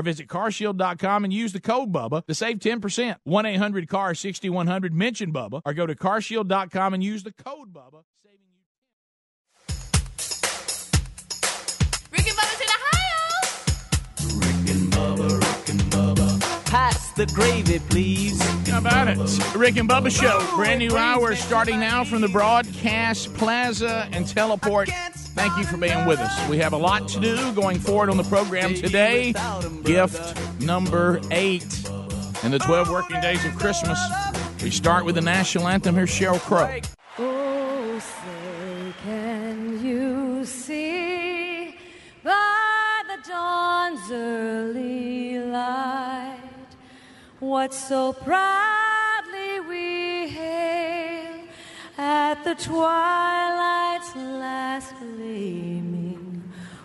or visit carshield.com and use the code BUBBA to save 10%. 1 800 CAR 6100 mention BUBBA or go to carshield.com and use the code BUBBA. Saving Pass the gravy, please. How about it? Rick and Bubba Show. Brand new hour starting now from the Broadcast Plaza and Teleport. Thank you for being with us. We have a lot to do going forward on the program today. Gift number eight in the 12 working days of Christmas. We start with the national anthem. Here's Sheryl Crow. Oh, say, can you see by the dawn's early light what so proudly we hail at the twilight's last gleaming,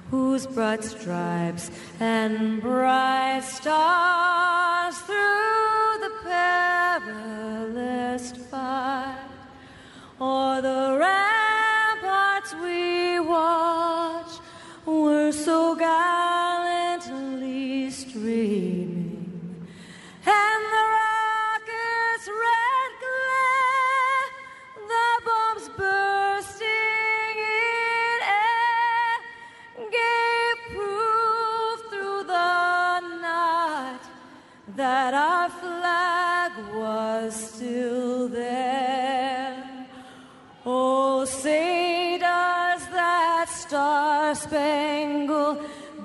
whose broad stripes and bright stars through the perilous fight o'er the ramparts we watch were so gallantly streaming,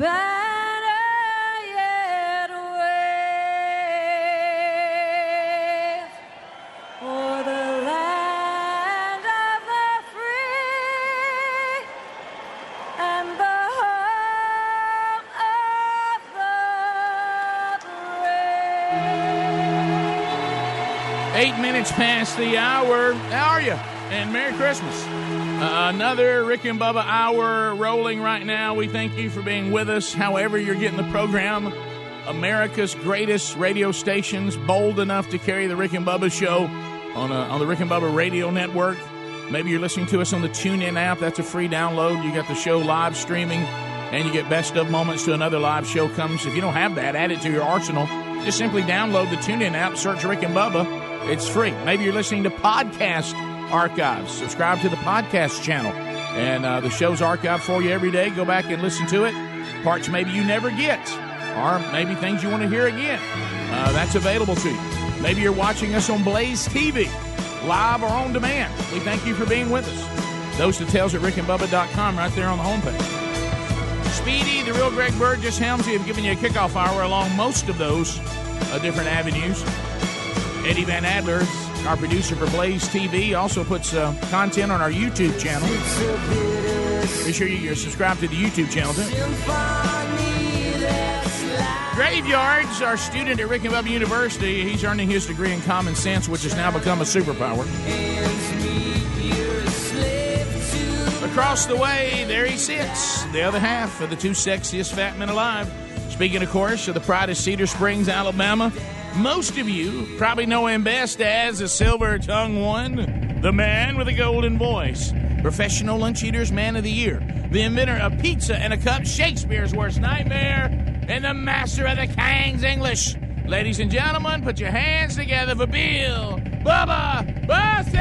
Eight minutes past the hour. How are you? And Merry Christmas. Uh, another Rick and Bubba hour rolling right now. We thank you for being with us. However, you're getting the program. America's greatest radio stations, bold enough to carry the Rick and Bubba show on, a, on the Rick and Bubba radio network. Maybe you're listening to us on the TuneIn app. That's a free download. You got the show live streaming, and you get best of moments to another live show comes. If you don't have that, add it to your arsenal. Just simply download the TuneIn app, search Rick and Bubba. It's free. Maybe you're listening to podcast archives. Subscribe to the podcast channel, and uh, the show's archived for you every day. Go back and listen to it. Parts maybe you never get, or maybe things you want to hear again. Uh, that's available to you. Maybe you're watching us on Blaze TV, live or on demand. We thank you for being with us. Those details at rickandbubba.com right there on the homepage. Speedy, the real Greg Burgess, Helmsy have given you a kickoff hour along most of those uh, different avenues. Eddie Van Adler, our producer for Blaze TV, also puts uh, content on our YouTube channel. Be sure you subscribe to the YouTube channel too. Graveyards, our student at Rick and Bubba University, he's earning his degree in common sense, which has now become a superpower. Across the way, there he sits, the other half of the two sexiest fat men alive. Speaking, of course, of the pride of Cedar Springs, Alabama, most of you probably know him best as the silver tongue one, the man with a golden voice, professional lunch eaters man of the year, the inventor of pizza and a cup, Shakespeare's worst nightmare, and the master of the King's English. Ladies and gentlemen, put your hands together for Bill Bubba Bussey!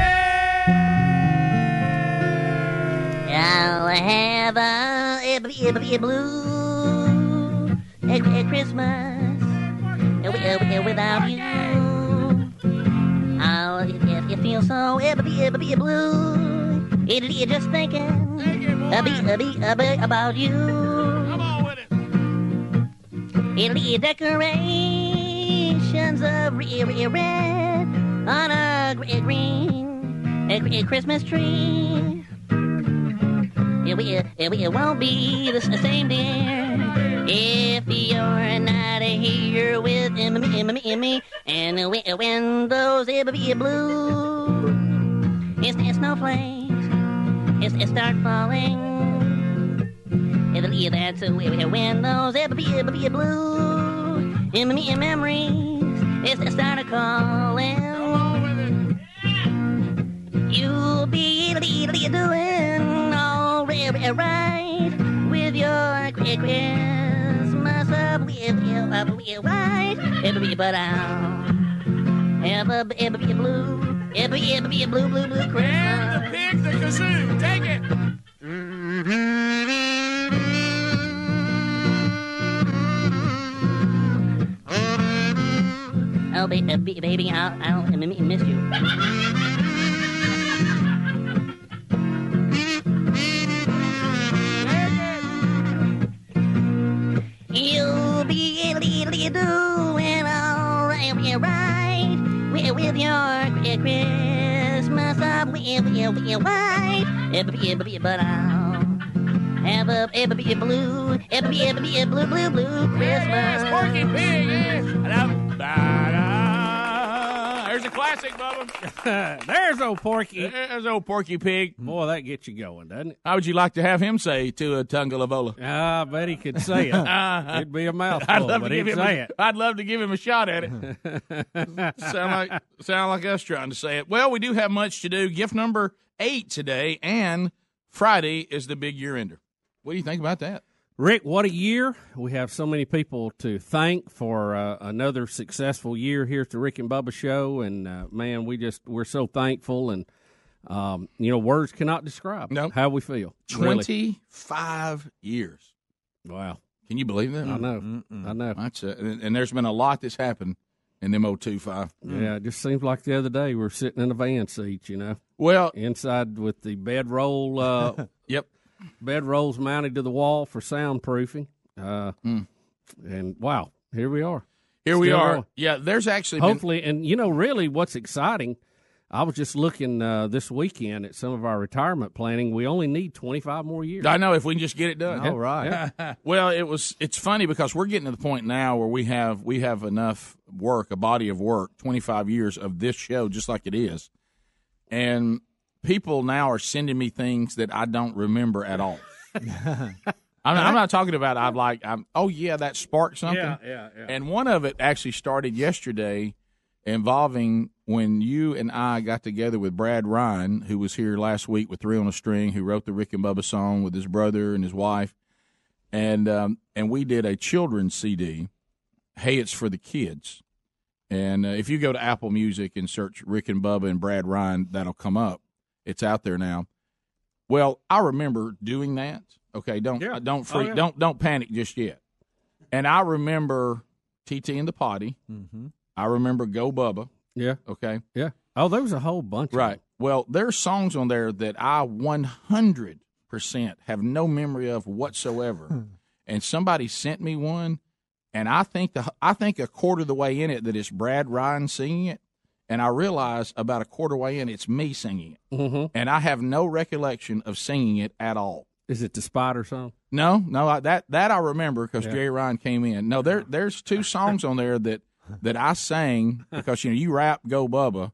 I'll have a, a, a, blue a, a Christmas without you. Oh, I'll it, it feels so a, a, a, a blue. It, it just thinking be, a, be, a, be about you. Come on with it. It'll be decorations of re- re- red on a gr- green a, a Christmas tree. It, it, it, it won't be the same, dear, if you're not here with me, me, me, me. And when, those blue, it's, snowflakes, it's, it start falling. Be that's when those it be, it be blue, memories, it's it started calling. Come on with it. You'll be doing all right with your Christmas a white, it'll be but I'll ever, ever be a blue, blue, blue, blue And the pig, the kazoo. Take it. Oh, ba- uh, baby, I'll, I'll miss you. Be doing all right, right with, with your Christmas up with, with, with white, but I'll have a, every blue, every, every blue, blue, blue Yes, Christmas. Porky Pig. Yes. Da-da. There's a classic, Bubba. There's old Porky. There's old Porky Pig. Boy, that gets you going, doesn't it? How would you like to have him say to a Tungalavola? Ah, I bet he could say it. Uh, It'd be a I'd mouthful, love to but give he'd him. say A, it. I'd love to give him a shot at it. sound like sound like us trying to say it. Well, we do have much to do. Gift number eight today, and Friday is the big year ender. What do you think about that? Rick, what a year. We have so many people to thank for uh, another successful year here at the Rick and Bubba show and uh, man, we just we're so thankful and um, you know, words cannot describe Nope. how we feel. Really. Twenty-five years. Wow. Can you believe that? I know. I know. That's a, and, and there's been a lot that's happened in them old two five. Yeah, it just seems like the other day we are sitting in a van seat, you know, Well, inside with the bedroll uh yep. Bedrolls mounted to the wall for soundproofing. Uh, And wow, here we are. Here we are. going. Yeah, there's actually been, Hopefully, and you know, really, what's exciting? I was just looking uh, this weekend at some of our retirement planning. We only need twenty five more years. I know if we can just get it done. All right. Well, it was. It's funny because we're getting to the point now where we have we have enough work, a body of work, twenty five years of this show, just like it is, and people now are sending me things that I don't remember at all. I'm, not, I'm not talking about. I'm like, I'm, oh yeah, that sparked something. yeah, yeah. And one of it actually started yesterday, involving when you and I got together with Brad Ryan, who was here last week with Three on a String, who wrote the Rick and Bubba song with his brother and his wife, and um, and we did a children's CD. Hey, it's for the kids. And uh, if you go to Apple Music and search Rick and Bubba and Brad Ryan, that'll come up. It's out there now. Well, I remember doing that. Okay, don't Yeah. don't Oh, freak, yeah. don't don't panic just yet. And I remember TT and the Potty. Mm-hmm. I remember Go Bubba. yeah, Okay, yeah. Oh, there was a whole bunch. of right. Well, there's songs on there that I 100 percent have no memory of whatsoever. and somebody sent me one, and I think the I think a quarter of the way in it that it's Brad Ryan singing it, and I realize about a quarter way in it's me singing it, hmm and I have no recollection of singing it at all. Is it the Spider song? No, no, I, that that I remember because Yeah. Jerry Ryan came in. No, there there's two songs on there that that I sang because you know you rap Go Bubba,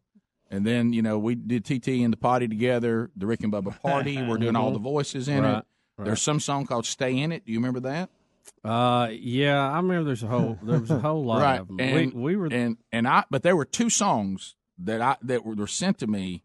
and then you know we did TT and the Potty together, the Rick and Bubba Party. We're doing all the voices in Mm-hmm. Right, it. There's some song called "Stay in It." Do you remember that? Uh, yeah, I remember. There's a whole. There was a whole lot right, of them. and we, we were. and and I, but there were two songs that I that were, were sent to me,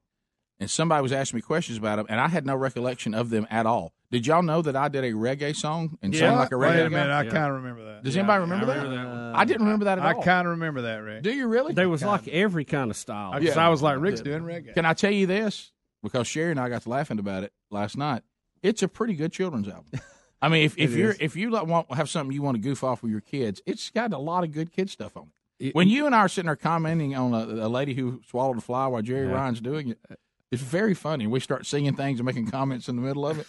and somebody was asking me questions about them, and I had no recollection of them at all. Did y'all know that I did a reggae song and sang like a reggae? Wait a guy? minute, I Yeah. kind of remember that. Does anybody remember, I that? remember that one. I didn't remember that at I all. kind of remember that, Rick. Do you really? there was like every kind of style. Because Yeah. I was like, Rick's doing reggae. Can I tell you this? Because Sherry and I got to laughing about it last night. It's a pretty good children's album. I mean, if, if you're if you want have something you want to goof off with your kids, it's got a lot of good kid stuff on it. It- When you and I are sitting there commenting on a, a lady who swallowed a fly while Jerry Yeah. Ryan's doing it, it's very funny. We start singing things and making comments in the middle of it.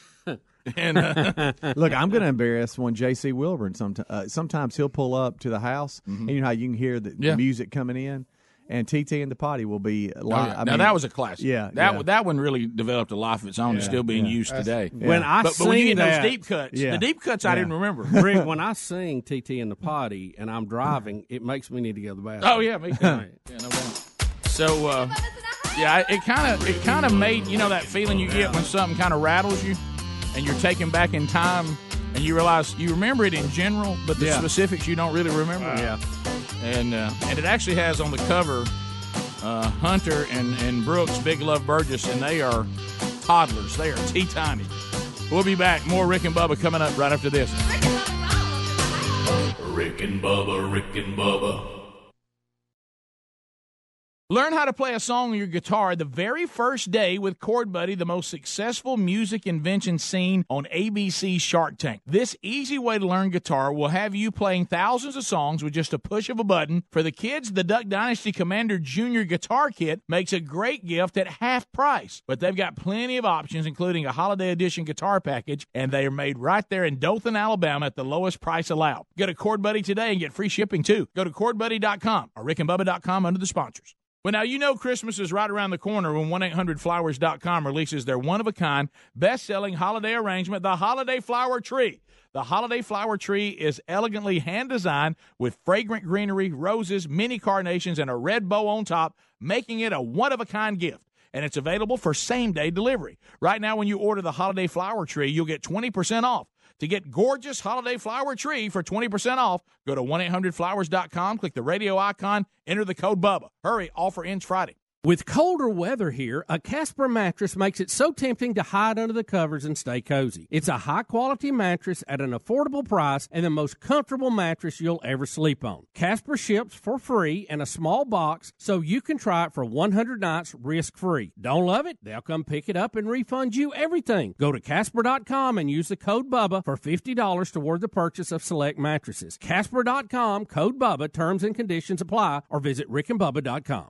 and uh, Look, I'm going to embarrass one J.C. Wilburn. Sometimes, uh, sometimes he'll pull up to the house, and you know how you can hear the, the Mm-hmm. Music coming in, and TT and the Potty will be oh, live. yeah. I now mean, that was a classic. yeah, that yeah. that one really developed a life of its own. It's Yeah, still being yeah. used today. when I But, but sing when you get that, those deep cuts, Yeah. the deep cuts I didn't remember. Rick, when I sing TT in the potty and I'm driving, it makes me need to go to the bathroom. Oh yeah, me too. yeah, no doubt. So uh, yeah, it kind of it kind of made you know that feeling you get when something kind of rattles you, and you're taken back in time, and you realize you remember it in general, but the Yeah. specifics you don't really remember. Yeah. And uh, and it actually has on the cover uh, Hunter and and Brooks, Big Love Burgess, and they are toddlers. They are tea tiny. We'll be back. More Rick and Bubba coming up right after this. Rick and Bubba. Rick and Bubba, Rick and Bubba. Learn how to play a song on your guitar the very first day with Chord Buddy, the most successful music invention seen on ABC Shark Tank. This easy way to learn guitar will have you playing thousands of songs with just a push of a button. For the kids, the Duck Dynasty Commander Junior Guitar Kit makes a great gift at half price. But they've got plenty of options, including a holiday edition guitar package, and they are made right there in Dothan, Alabama at the lowest price allowed. Go to Chord Buddy today and get free shipping too. Go to chordbuddy.com or rickandbubba.com under the sponsors. Well, now you know Christmas is right around the corner when 1-800-Flowers.com releases their one-of-a-kind, best-selling holiday arrangement, the Holiday Flower Tree. The Holiday Flower Tree is elegantly hand-designed with fragrant greenery, roses, mini carnations, and a red bow on top, making it a one-of-a-kind gift. And it's available for same-day delivery. Right now, when you order the Holiday Flower Tree, you'll get 20% off. To get gorgeous holiday flower tree for 20% off, go to 1-800-Flowers.com, click the radio icon, enter the code BUBBA. Hurry, offer ends Friday. With colder weather here, a Casper mattress makes it so tempting to hide under the covers and stay cozy. It's a high quality mattress at an affordable price and the most comfortable mattress you'll ever sleep on. Casper ships for free in a small box so you can try it for 100 nights risk free. Don't love it? They'll come pick it up and refund you everything. Go to Casper.com and use the code BUBBA for $50 toward the purchase of select mattresses. Casper.com, code BUBBA, terms and conditions apply, or visit rickandbubba.com.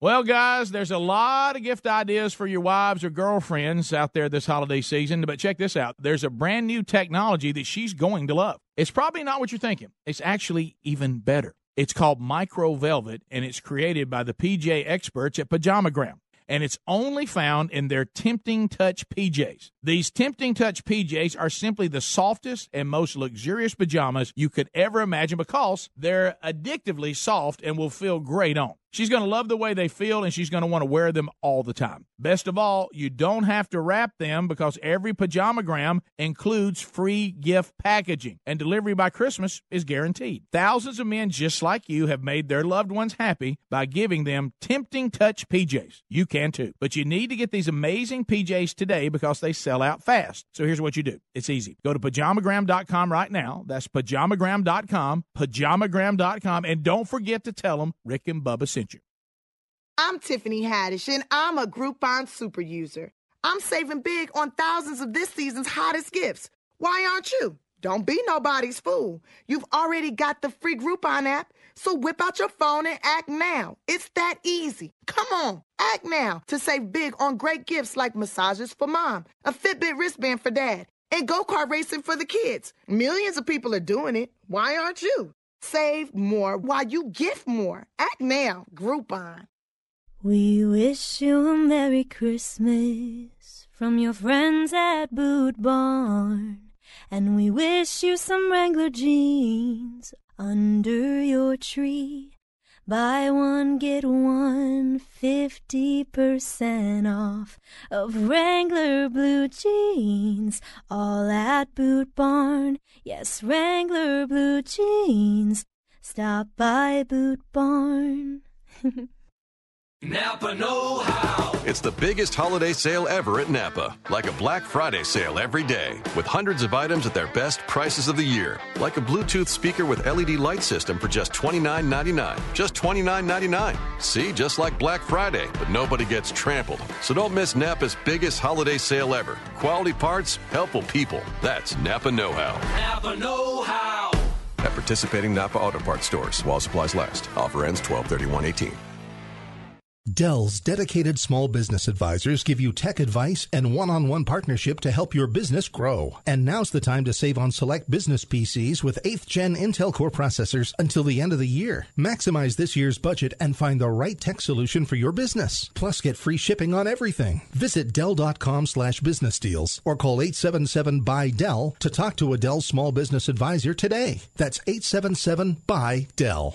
Well, guys, there's a lot of gift ideas for your wives or girlfriends out there this holiday season. But check this out there's a brand new technology that she's going to love. It's probably not what you're thinking, it's actually even better. It's called Micro Velvet, and it's created by the PJ experts at Pajamagram. And it's only found in their Tempting Touch PJs. These Tempting Touch PJs are simply the softest and most luxurious pajamas you could ever imagine because they're addictively soft and will feel great on. She's going to love the way they feel and she's going to want to wear them all the time. Best of all, you don't have to wrap them because every pajamagram includes free gift packaging and delivery by Christmas is guaranteed. Thousands of men just like you have made their loved ones happy by giving them tempting touch PJs. You can too. But you need to get these amazing PJs today because they sell out fast. So here's what you do. It's easy. Go to pajamagram.com right now. That's pajamagram.com, pajamagram.com and don't forget to tell them Rick and Bubba sent you. I'm Tiffany Haddish, and I'm a Groupon super user. I'm saving big on thousands of this season's hottest gifts. Why aren't you? Don't be nobody's fool. You've already got the free Groupon app, so whip out your phone and act now. It's that easy. Come on, act now to save big on great gifts like massages for mom, a Fitbit wristband for dad, and go kart racing for the kids. Millions of people are doing it. Why aren't you? Save more while you gift more. Act now, Groupon. We wish you a Merry Christmas from your friends at Boot Barn. And we wish you some Wrangler jeans under your tree. Buy one, get one, 50% off of Wrangler blue jeans. All at Boot Barn. Yes, Wrangler blue jeans. Stop by Boot Barn. Napa Know How. It's the biggest holiday sale ever at Napa. Like a Black Friday sale every day, with hundreds of items at their best prices of the year. Like a Bluetooth speaker with LED light system for just $29.99. Just $29.99. See, just like Black Friday, but nobody gets trampled. So don't miss Napa's biggest holiday sale ever. Quality parts, helpful people. That's Napa Know How. Napa Know How. At participating Napa Auto Parts stores while supplies last. Offer ends 12 18 Dell's dedicated small business advisors give you tech advice and one on one partnership to help your business grow. And now's the time to save on select business PCs with 8th gen Intel Core processors until the end of the year. Maximize this year's budget and find the right tech solution for your business. Plus, get free shipping on everything. Visit Dell.com slash business deals or call 877 by Dell to talk to a Dell small business advisor today. That's 877 by Dell.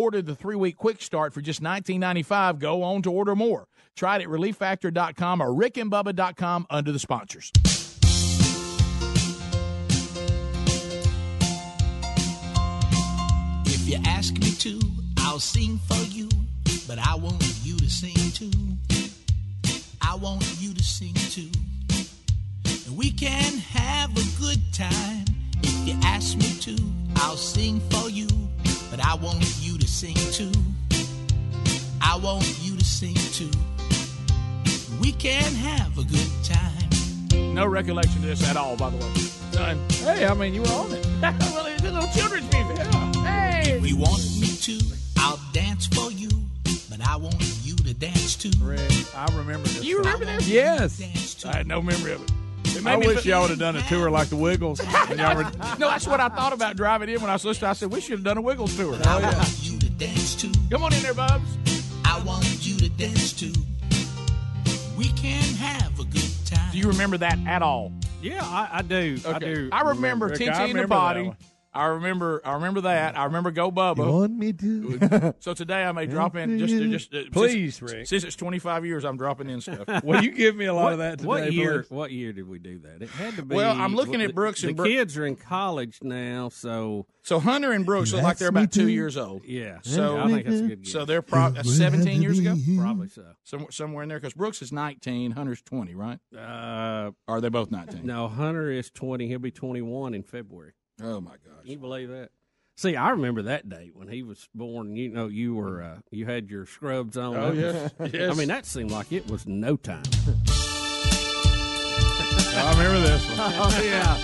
order the three week quick start for just $19.95. Go on to order more. Try it at relieffactor.com or rickandbubba.com under the sponsors. If you ask me to, I'll sing for you, but I want you to sing too. I want you to sing too. And we can have a good time. If you ask me to, I'll sing for you, but I want you to sing too. I want you to sing too. We can have a good time. No recollection of this at all, by the way. None. Hey, I mean, you were on it. well, it's a little children's music. Hey! If you want me to, I'll dance for you, but I want you to dance too. Rick, I remember this. You remember this? Yes. I had no memory of it. It made I wish y'all would have done a tour like the Wiggles. When y'all were- No, that's what I thought about driving in when I was listening. I said, we should have done a Wiggles tour. I want you to dance too. Come on in there, Bubs. I want you to dance too. We can have a good time. Do you remember that at all? Yeah, I, I do. I do. I remember Rick, Tinty I in the body. that one. I remember. I remember that. I remember Go Bubba. want me to? So today I may drop in just to, just uh, Please, since, Rick. Since it's 25 years, I'm dropping in stuff. Well, you give me a lot of that today. What year? please. What year did we do that? It had to be. Well, I'm looking well, at Brooks The, and the kids are in college now, so So Hunter and Brooks look like they're about two years old. yeah. So- I think that's a good. Guess. So they're pro- that's 17 years ago, probably so. somewhere, somewhere in there. Because Brooks is 19, Hunter's 20, right? Uh, are they both 19? no, Hunter is 20. He'll be 21 in February. Oh my Can gosh. you believe that? See, I remember that date when he was born. You know, you were uh, you had your scrubs on. Oh, That yes. Yes. I mean, that seemed like it was no time. I remember this one. oh yeah,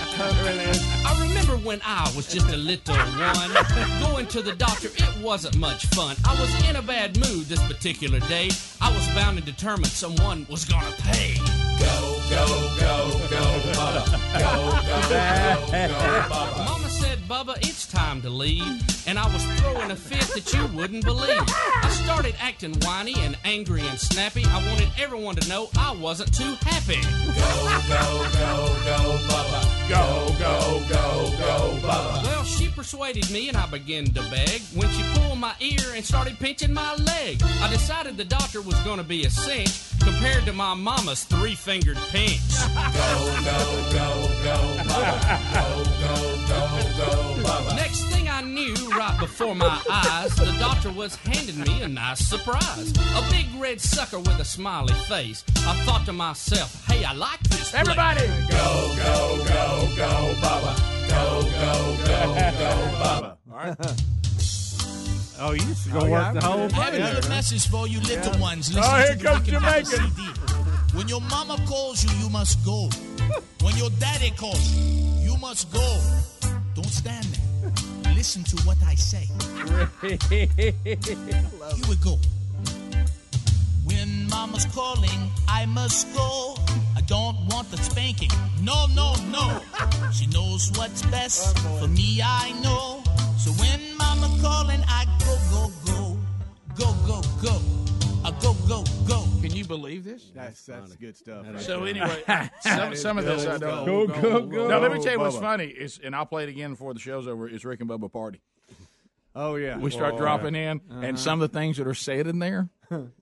I remember when I was just a little one. Going to the doctor, it wasn't much fun. I was in a bad mood this particular day. I was bound and determined someone was gonna pay. Go, go, go, go, Bubba. Go, go, go, go, Bubba. Mama said, Bubba, it's time to leave. And I was throwing a fit that you wouldn't believe. I started acting whiny and angry and snappy. I wanted everyone to know I wasn't too happy. Go, go, go, go, Bubba. Go, go, go, go, Bubba. Well, she persuaded me and I began to beg when she pulled my ear and started pinching my leg. I decided the doctor was going to be a cinch compared to my mama's three fingered pinch. Go, go, go, go, Bubba. Go, go, go, go, Bubba. Next thing I knew, right before my eyes, the doctor was handing me a nice surprise. A big red sucker with a smiley face. I thought to myself, hey, I like this. place. Everybody. Go, go, go, go, Bubba. Go, go, go, go, Bubba. All right. oh, you used to go oh, work the whole I have thing. a little message for you little ones. Listen Oh, here to comes Rick and Bubba Jamaican. When your mama calls you, you must go. When your daddy calls you, you must go. Don't stand there. Listen to what I say. Here we go. When mama's calling, I must go. I don't want the spanking. No, no, no. She knows what's best for me, I know. So when mama calling, I go, go, go. Go, go, go. I go, go, go. Can you believe this? That's that's good stuff. right So there. anyway, some, some of this I don't. Go, go, go. No, let me tell you what's Bubba. funny is, and I'll play it again before the show's over. Is Rick and Bubba party? Oh yeah. We start Oh, dropping in, and some of the things that are said in there.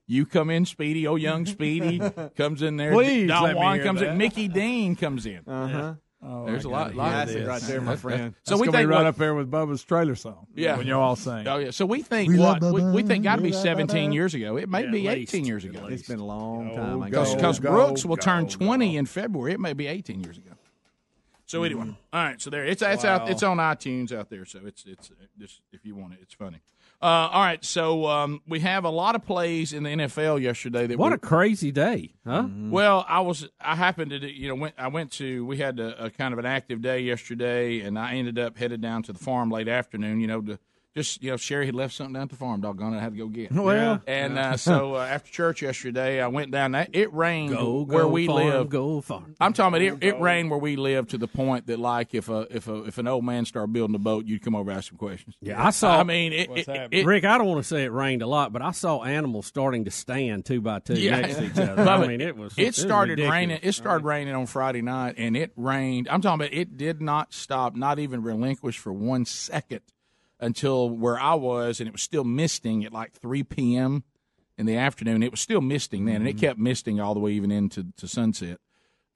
You come in, Speedy. Oh, young Speedy comes in there. Please Don let me Juan hear comes that. in. Mickey Dean comes in. Uh huh. Oh, There's I a lot- gotta lot of That's it this. right there, my friend. So That's we gonna think be right what- up there with Bubba's trailer song. Yeah. when you all sing. Oh yeah. So we think We what we, we think got to be 17 years ago. It may Yeah, be 18 least. years ago. It's been a long Go, time. I. Because Brooks will turn 20 go. in February. It may be 18 years ago. So anyway, all right. So there, it's it's out. It's on iTunes out there. So it's it's uh, just if you want it, it's funny. Uh, all right. So um, we have a lot of plays in the NFL yesterday. That What we, a crazy day, huh? well, I was I happened to you know went I went to we had a, a kind of an active day yesterday, and I ended up headed down to the farm late afternoon. You know to just you know Sherry had left something down at the farm. Doggone it, I had to go get. it. Well, And uh, so uh, after church yesterday, I went down. That it rained Go, where go, we farm, live. Go farm. I'm talking about it. It rained where we live to the point that like if a if a if an old man started building a boat, you'd come over and ask some questions. Yeah, I saw. I mean, it, What's it, it, Rick, I don't want to say it rained a lot, but I saw animals starting to stand two by two Yeah. next to each other. I mean, it was. It was started ridiculous. raining. It started raining on Friday night, and it rained. I'm talking about. It did not stop. Not even relinquish for one second until where I was, and it was still misting at like 3 p.m. in the afternoon. It was still misting then, and it mm-hmm. kept misting all the way even into to sunset.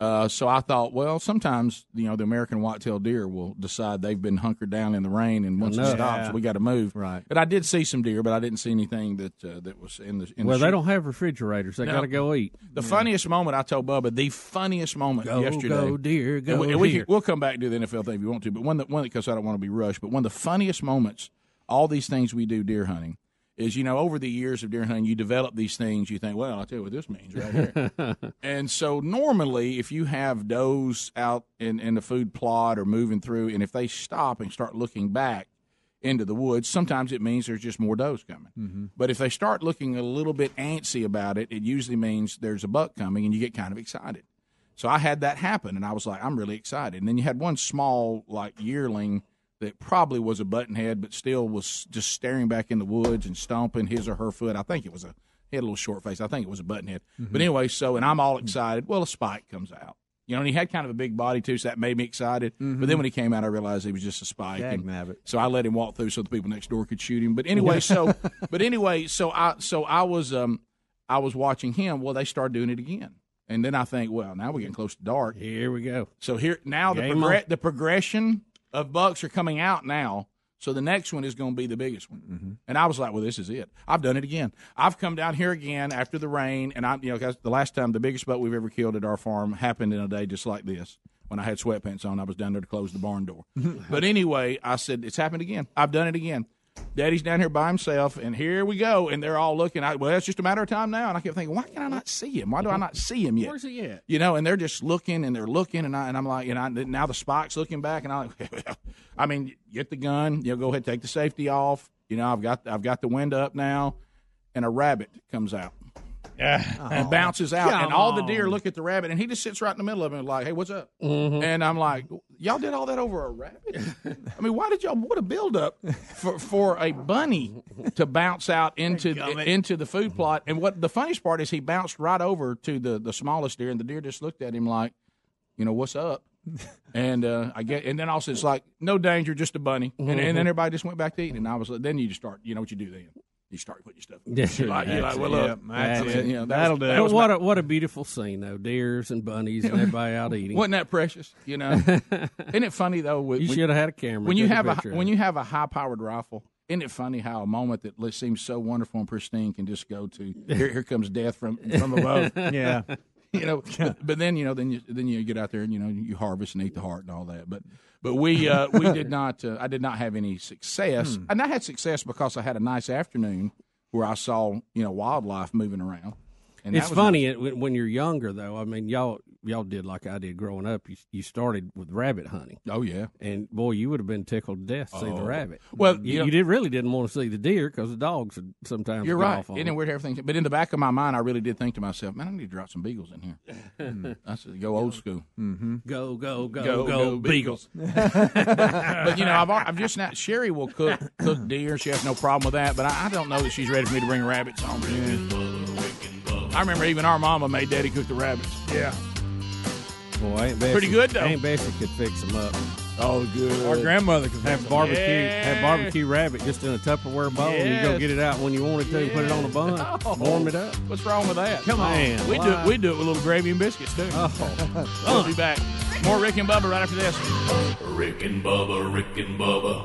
Uh, so I thought, well, sometimes you know the American white-tailed deer will decide they've been hunkered down in the rain, and once it stops, Yeah. we got to move. Right. But I did see some deer, but I didn't see anything that uh, that was in the. In well, the they don't have refrigerators. They No. got to go eat. The funniest moment I told Bubba, the funniest moment Go, yesterday. go, deer, go, and we, and we deer. Can, we'll come back to the NFL thing if you want to, but one that one because I don't want to be rushed. But one of the funniest moments, all these things we do deer hunting, is you know over the years of deer hunting, you develop these things. You think, well, I'll tell you what this means right here. and so normally, if you have does out in in the food plot or moving through, and if they stop and start looking back into the woods, sometimes it means there's just more does coming. Mm-hmm. But if they start looking a little bit antsy about it, it usually means there's a buck coming, and you get kind of excited. So I had that happen, and I was like, I'm really excited. And then you had one small, like yearling that probably was a buttonhead, but still was just staring back in the woods and stomping his or her foot. I think it was a he had a little short face. I think it was a buttonhead. But anyway, so and I'm all excited. Well, a spike comes out. You know, and he had kind of a big body too, so that made me excited. But then when he came out, I realized he was just a spike. Dag and so I let him walk through so the people next door could shoot him. But anyway, so but anyway, so I so I was um I was watching him. Well, they started doing it again. And then I think, well, now we're getting close to dark. Here we go. So here now the Game progre- on. the progression of bucks are coming out now. So the next one is going to be the biggest one. Mm-hmm. And I was like, well, this is it. I've done it again. I've come down here again after the rain, and I, you know, 'cause the last time the biggest buck we've ever killed at our farm happened in a day just like this. When I had sweatpants on, I was down there to close the barn door. but anyway, I said it's happened again. I've done it again. Daddy's down here by himself, and here we go. And they're all looking. I, well, it's just a matter of time now. And I kept thinking, why can I not see him? Why do I mm-hmm. not see him yet? Where's he at? you know, and they're just looking and they're looking, and I and I'm like, and I now the spike's looking back, and I'm like, I mean, get the gun, you know, go ahead, take the safety off. You know, I've got I've got the wind up now, and a rabbit comes out. And bounces out, and all the deer look at the rabbit, and he just sits right in the middle of it, like, "Hey, what's up?" And I'm like, "Y'all did all that over a rabbit? I mean, why did y'all? What a buildup for for a bunny to bounce out into the, into the food plot." And what the funniest part is, he bounced right over to the the smallest deer, and the deer just looked at him like, "You know, what's up?" And uh, I get, and then also it's like, "No danger, just a bunny." And, and then everybody just went back to eating. And I was, like, then you just start, you know what you do then? You start putting your stuff. in. Yeah, You're like, you're like, well, look, that's that's it. You know, that That'll was, do that was But what my- a, what a beautiful scene though, deers and bunnies and everybody out eating. wasn't that precious? You know, isn't it funny though? When, you should have had a camera. when you Take a have a when it. you have a high powered rifle. Isn't it funny how a moment that seems so wonderful and pristine can just go to here? Here comes death from from above. Yeah. you know. But, but then you know, then you then you get out there and you know you harvest and eat the heart and all that. But but we uh, we did not. Uh, I did not have any success, Hmm. and I had success because I had a nice afternoon where I saw you know wildlife moving around. And it's was funny it, when when you're younger though. I mean, y'all y'all did like I did growing up. You you started with rabbit hunting. Oh yeah, and boy, you would have been tickled to death to see the Oh. rabbit. Well, you, you know- you did really didn't want to see the deer because the dogs would sometimes. You're right. Off on Isn't it weird how everything? But in the back of my mind, I really did think to myself, man, I need to drop some beagles in here. I said, go old school. Mm-hmm. Go go go Go, go, go, beagles. but you know, I've, I've just not. Sherry will cook cook deer. She has no problem with that. But I, I don't know that she's ready for me to bring rabbits home. I remember even our mama made Daddy cook the rabbits. Yeah. Boy, ain't Bessie, Pretty good, though. Ain't Bessie could fix them up. Oh, good. Our grandmother could have barbecue, Yeah. have barbecue rabbit just in a Tupperware bowl, and you go get it out when you want it to, and put it on a bun, Oh. warm it up. What's wrong with that? Come on. Man, we do it. We do it with a little gravy and biscuits too. Oh, we'll be back. More Rick and Bubba right after this. Rick and Bubba, Rick and Bubba.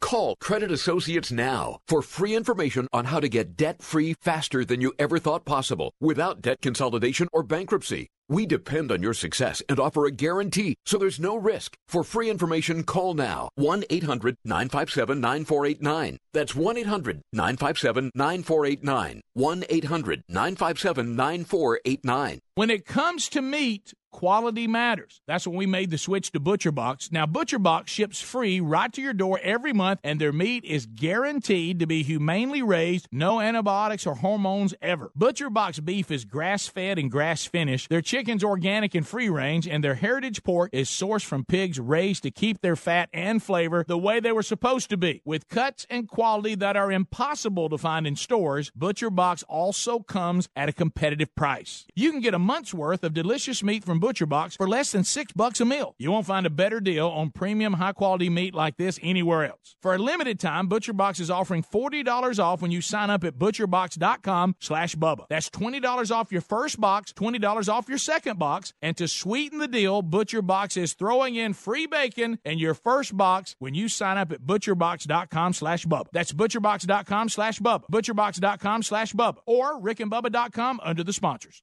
Call Credit Associates now for free information on how to get debt free faster than you ever thought possible without debt consolidation or bankruptcy. We depend on your success and offer a guarantee, so there's no risk. For free information, call now 1 800 957 9489. That's 1 800 957 9489. 1 800 957 9489. When it comes to meat, quality matters. That's when we made the switch to Butcher Box. Now, Butcher Box ships free right to your door every month, and their meat is guaranteed to be humanely raised, no antibiotics or hormones ever. Butcher Box beef is grass fed and grass finished. Their chicken's organic and free range, and their heritage pork is sourced from pigs raised to keep their fat and flavor the way they were supposed to be. With cuts and quality that are impossible to find in stores, Butcher Box also comes at a competitive price. You can get a month's worth of delicious meat from Butcher Box for less than six bucks a meal. You won't find a better deal on premium high quality meat like this anywhere else. For a limited time, ButcherBox is offering $40 off when you sign up at butcherbox.com slash Bubba. That's $20 off your first box, $20 off your second box. And to sweeten the deal, ButcherBox is throwing in free bacon in your first box when you sign up at butcherbox.com slash Bubba. That's butcherbox.com slash Bubba. Butcherbox.com slash Bubba. Or rickandbubba.com under the sponsors.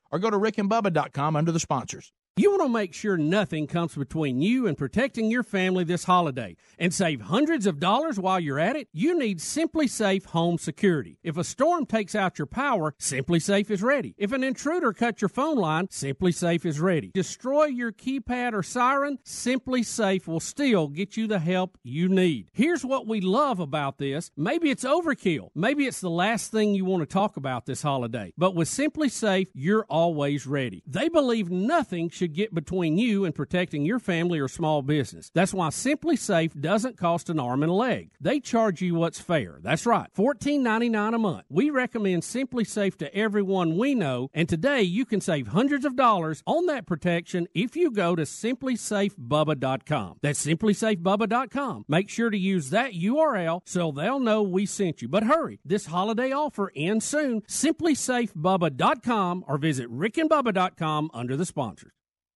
Or go to rickandbubba.com under the sponsors. You want to make sure nothing comes between you and protecting your family this holiday and save hundreds of dollars while you're at it? You need SimpliSafe Home Security. If a storm takes out your power, SimpliSafe is ready. If an intruder cuts your phone line, SimpliSafe is ready. Destroy your keypad or siren, SimpliSafe will still get you the help you need. Here's what we love about this. Maybe it's overkill. Maybe it's the last thing you want to talk about this holiday. But with SimpliSafe, you're always ready. They believe nothing should get between you and protecting your family or small business. That's why SimpliSafe doesn't cost an arm and a leg. They charge you what's fair. That's right, $14.99 a month. We recommend SimpliSafe to everyone we know, and today you can save hundreds of dollars on that protection if you go to simplysafebubba.com. That's simplysafebubba.com. Make sure to use that URL so they'll know we sent you. But hurry, this holiday offer ends soon. Simplysafebubba.com or visit rickandbubba.com under the sponsors.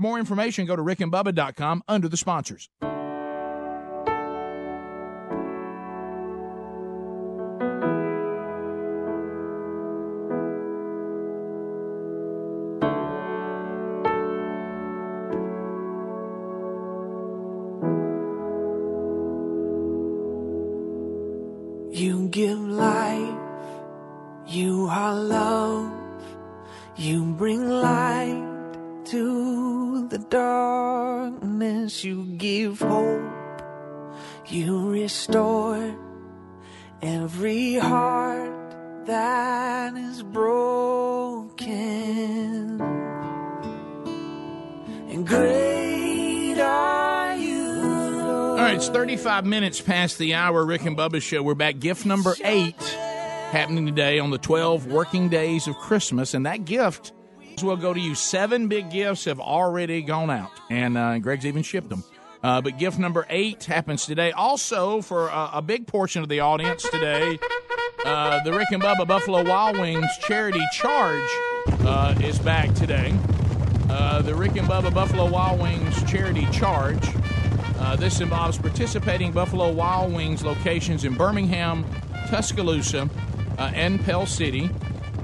For more information, go to rickandbubba.com under the sponsors. You give hope, you restore every heart that is broken. And great are you, Lord. All right, it's 35 minutes past the hour. Rick and Bubba's show. We're back. Gift number eight happening today on the 12 working days of Christmas. And that gift will go to you. Seven big gifts have already gone out, and uh, Greg's even shipped them. Uh, but gift number eight happens today. Also, for a, a big portion of the audience today, uh, the Rick and Bubba Buffalo Wild Wings charity charge uh, is back today. Uh, the Rick and Bubba Buffalo Wild Wings charity charge. Uh, this involves participating Buffalo Wild Wings locations in Birmingham, Tuscaloosa, uh, and Pell City.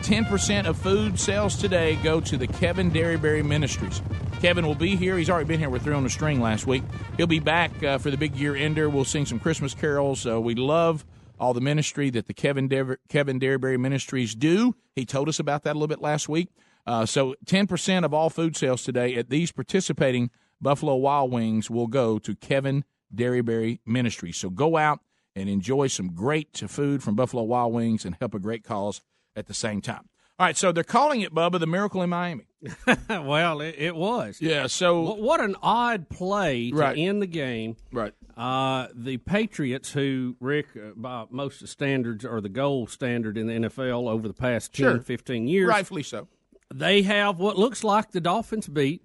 10% of food sales today go to the Kevin Derryberry Ministries. Kevin will be here. He's already been here with Three on the String last week. He'll be back uh, for the big year ender. We'll sing some Christmas carols. Uh, we love all the ministry that the Kevin Kevin Derryberry Ministries do. He told us about that a little bit last week. Uh, so 10% of all food sales today at these participating Buffalo Wild Wings will go to Kevin Derryberry Ministries. So go out and enjoy some great food from Buffalo Wild Wings and help a great cause at the same time. All right, so they're calling it Bubba the Miracle in Miami. well, it, it was. Yeah. So what, what an odd play to Right. end the game. Right. Uh, the Patriots, who Rick, uh, by most of the standards, are the gold standard in the NFL over the past 10, Sure. 15 years. rightfully so. They have what looks like the Dolphins beat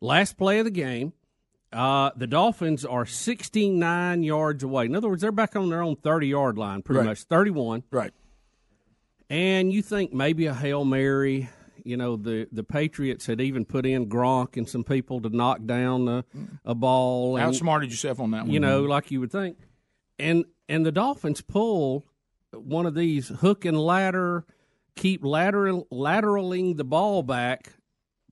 last play of the game. Uh, the Dolphins are 69 yards away. In other words, they're back on their own 30 yard line, pretty Right. much 31. Right. And you think maybe a Hail Mary. You know, the, the Patriots had even put in Gronk and some people to knock down a, a ball. and- Outsmarted yourself on that one. you know, like you would think. And and the Dolphins pull one of these hook and ladder, keep lateral lateraling the ball back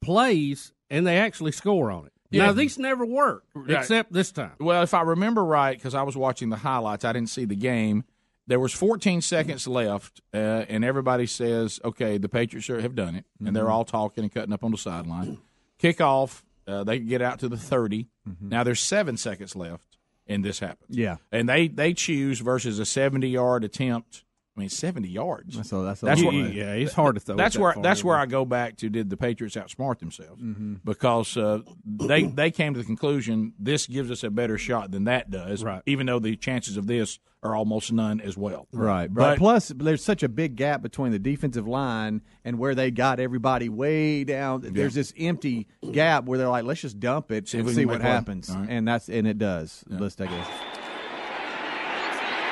plays, and they actually score on it. Yeah. Now these never work Right. except this time. Well, if I remember right, because I was watching the highlights, I didn't see the game. There was 14 seconds left, uh, and everybody says, "Okay, the Patriots are- have done it," and they're Mhm. all talking and cutting up on the sideline. Kickoff, uh, they get out to the 30. Now there's seven seconds left, and this happens. Yeah. and they they choose versus a 70 yard attempt. I mean, 70 yards. That's a- that's a that's long where. Yeah, it's hard to throw That's where far, that's where? I go back to. Did the Patriots outsmart themselves? Mhm. Because uh, they they came to the conclusion this gives us a better shot than that does. Right. Even though the chances of this are almost none as well. Right, But but plus there's such a big gap between the defensive line and where they got everybody way down. There's this empty gap where they're like, let's just dump it See and see what happens, All right. and that's and it does. Let's take it.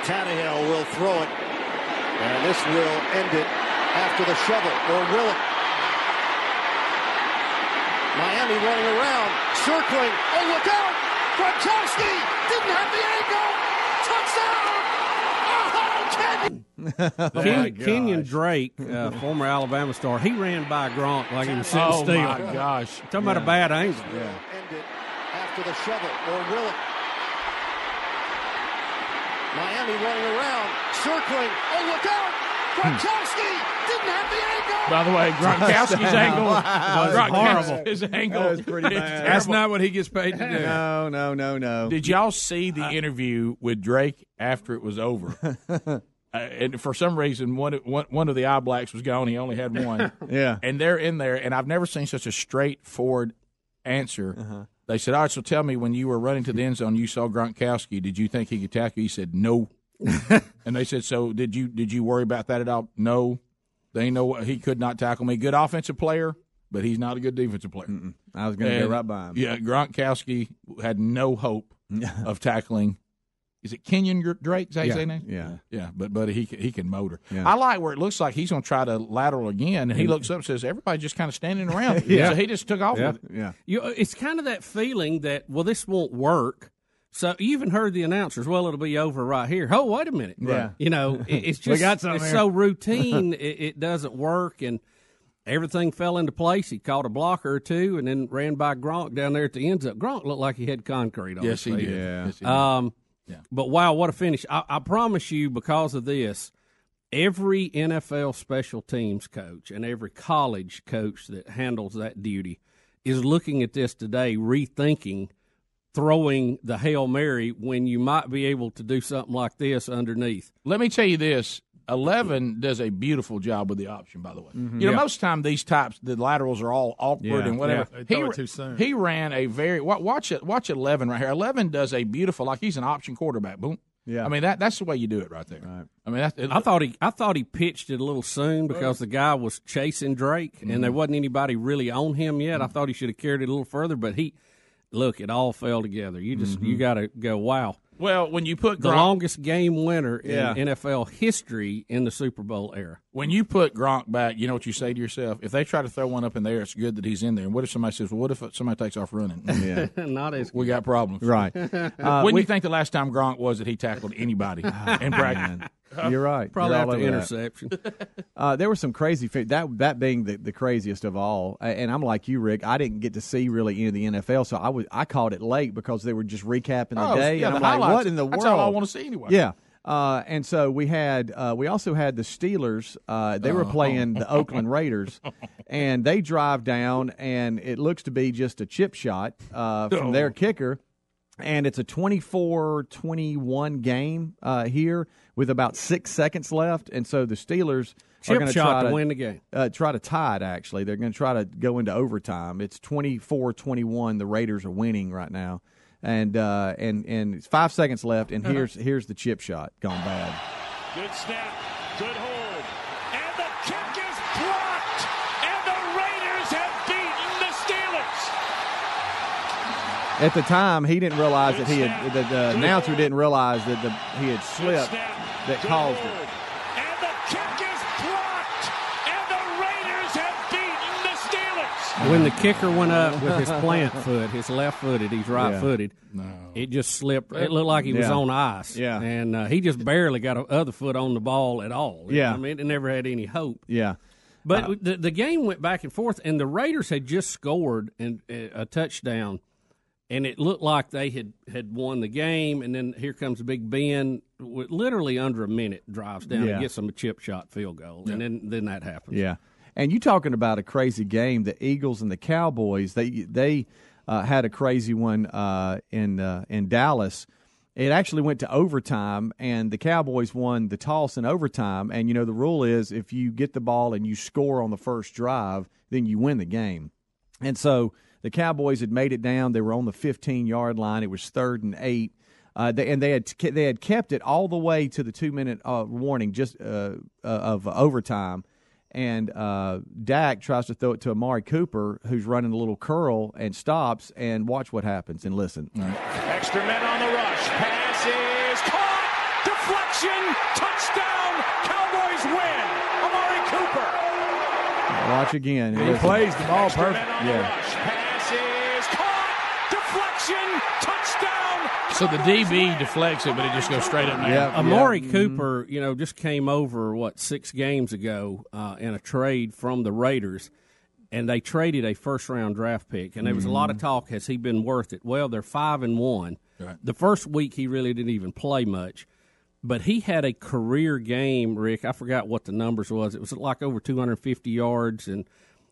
Tannehill will throw it, and this will end it after the shovel, or will it? Miami running around, circling. Oh, look out! Gronkowski didn't have the angle. Touchdown! Oh, Kenyon! Ken- Kenyon Drake, uh, former Alabama star, he ran by Gronk like he was sitting Oh, still. my gosh. Talking about a bad angle. Yeah. End it after the shovel, or will it? Miami running around, circling. Oh, look out! Gronkowski didn't have the angle. By the way, Gronkowski's angle Wow, that's horrible. His angle That was pretty bad. That's not what he gets paid to do. No, no, no, no. Did y'all see the interview with Drake after it was over? uh, and for some reason, one, one one of the eye blacks was gone. He only had one. Yeah. and they're in there, and I've never seen such a straightforward answer. Uh-huh. They said, "All right, so tell me, when you were running to the end zone, you saw Gronkowski. Did you think he could tackle?" you?" He said, "No." and they said, "So did you did you worry about that at all?" No. They know he could not tackle me. Good offensive player, but he's not a good defensive player. I was going to go And, right by him. Yeah, Gronkowski had no hope of tackling. Is it Kenyon Dr- Drake? Is that his Yeah, name? yeah. yeah. But buddy, he can, he can motor. Yeah. I like where it looks like he's going to try to lateral again, and he looks up and says, "Everybody just kind of standing around." Yeah. so he just took off Yeah. with it. Yeah. You, it's kind of that feeling that well, this won't work. So you even heard the announcers. Well, it'll be over right here. Oh, wait a minute. Yeah. You know, it, it's We just got something it's here. so routine. it, it doesn't work, and everything fell into place. He caught a blocker or two, and then ran by Gronk down there at the end zone. Gronk looked like he had concrete on. Yes, his he feet. did. Yeah. Yes, he did. Um, Yeah. But wow, what a finish! I, I promise you, because of this, every NFL special teams coach and every college coach that handles that duty is looking at this today, rethinking throwing the hail mary when you might be able to do something like this underneath. Let me tell you this: Eleven does a beautiful job with the option. By the way, Mhm. you know Yeah. most time these types the laterals are all awkward Yeah. and whatever. Yeah. They throw He it too soon. He ran a very watch it. Watch eleven right here. Eleven does a beautiful like he's an option quarterback. Boom. Yeah. I mean that that's the way you do it right there. Right. I mean that's, I thought he I thought he pitched it a little soon because the guy was chasing Drake and mm-hmm. there wasn't anybody really on him yet. I mm-hmm. thought he should have carried it a little further, but he look, it all fell together. You just you mm-hmm. got to go wow. Well, when you put the longest game winner Yeah. in NFL history in the Super Bowl era. When you put Gronk back, you know what you say to yourself? If they try to throw one up in there, it's good that he's in there. And what if somebody says, "Well, what if somebody takes off running?" Yeah. Not as we got problems. Right. Uh, when do we- you think the last time Gronk was that he tackled anybody in practice? You're right. Probably You're all after over interception. Uh, there were some crazy fi- that that being the, the craziest of all, and I'm like you, Rick. I didn't get to see really any of the NFL, so I was I caught it late because they were just recapping the Oh, day, yeah, and the I'm like, highlights. what in the That's world? all I wanna see anyway. Yeah. Uh, and so we had uh, we also had the Steelers. Uh, they were Oh. playing the Oakland Raiders, and they drive down, and it looks to be just a chip shot uh, from Oh. their kicker and it's a 24-21 game uh, here with about six seconds left, and so the Steelers Chip are going shot try to win the game. Uh, try to tie it. Actually, they're going to try to go into overtime. It's 24-21. The Raiders are winning right now, and uh, and and five seconds left, and here's here's the chip shot gone bad. Good snap, good hold, and the kick is blocked, and the Raiders have beaten the Steelers. At the time, he didn't realize that he had the, the announcer didn't realize that the he had slipped that caused it. And the kick is blocked, and the Raiders have beaten the Steelers. When the kicker went up with his plant foot, his left footed, he's right footed. It just slipped. It looked like he was Yeah. on ice. Yeah. and uh, he just barely got a other foot on the ball at all. Yeah. I mean, it never had any hope. Yeah. But Uh, the the game went back and forth, and the Raiders had just scored and uh, a touchdown, and it looked like they had, had won the game. And then here comes Big Ben, literally under a minute, drives down Yeah. and gets them a chip shot field goal, and then then that happens. Yeah, and you talking about a crazy game? The Eagles and the Cowboys. They they uh, had a crazy one uh, in uh, in Dallas. It actually went to overtime, and the Cowboys won the toss in overtime. And you know the rule is if you get the ball and you score on the first drive, then you win the game. And so the Cowboys had made it down. They were on the 15 yard line. It was third and eight. Uh, they, and they had they had kept it all the way to the two minute uh, warning just uh, uh, of overtime. And uh, Dak tries to throw it to Amari Cooper, who's running a little curl and stops. And watch what happens and listen. Extra men on the rush. Pass is caught. Deflection. Touchdown. Cowboys win. Amari Cooper. Watch again. He Listen. plays the ball Extra perfect. men on the Yeah. rush. Pass is caught. Deflection. Touchdown. So the DB deflects it, but it just goes straight up. there. Uh, Amari mm-hmm. Cooper, you know, just came over what six games ago uh, in a trade from the Raiders, and they traded a first round draft pick, and there was a lot of mm-hmm. talk: has he been worth it? Well, they're five and one. Right. The first week he really didn't even play much, but he had a career game. Rick, I forgot what the numbers was. It was like over 250 yards, and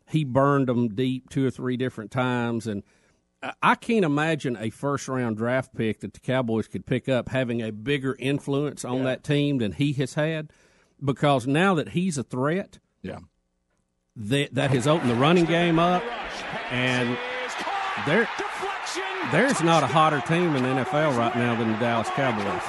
he burned them deep two or three different times, and. I- I can't imagine a first round draft pick that the Cowboys could pick up having a bigger influence on that team than he has had because now that he's a threat, yeah, that that has opened the running game up and there there's not a hotter team in the NFL right now than the Dallas Cowboys.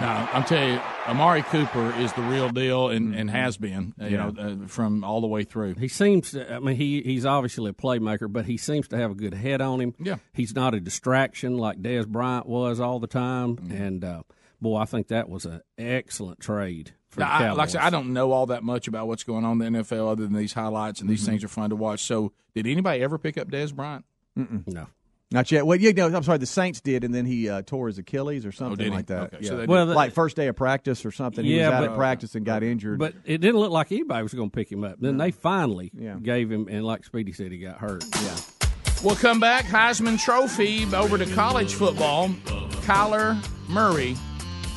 No, I'm telling you, Amari Cooper is the real deal and, and has been, uh, you Yeah. know, uh, from all the way through. He seems to, I mean, he, he's obviously a playmaker, but he seems to have a good head on him. Yeah. He's not a distraction like Dez Bryant was all the time. Mm-hmm. And, uh, boy, I think that was an excellent trade for Now, I, Cowboys. like I said, I don't know all that much about what's going on in the NFL other than these highlights, and these Mm-hmm. things are fun to watch. So, did anybody ever pick up Dez Bryant? Mm-mm. No. Not yet. Well, you know, I'm sorry. The Saints did, and then he uh, tore his Achilles or something did he? like that. Okay, so Yeah. they. Well, the- like first day of practice or something. Yeah, He was out but- of practice and got injured. But it didn't look like anybody was going to pick him up. Then they finally Yeah. gave him, and like Speedy said, he got hurt. Yeah. We'll come back. Heisman Trophy over to college football. Kyler Murray,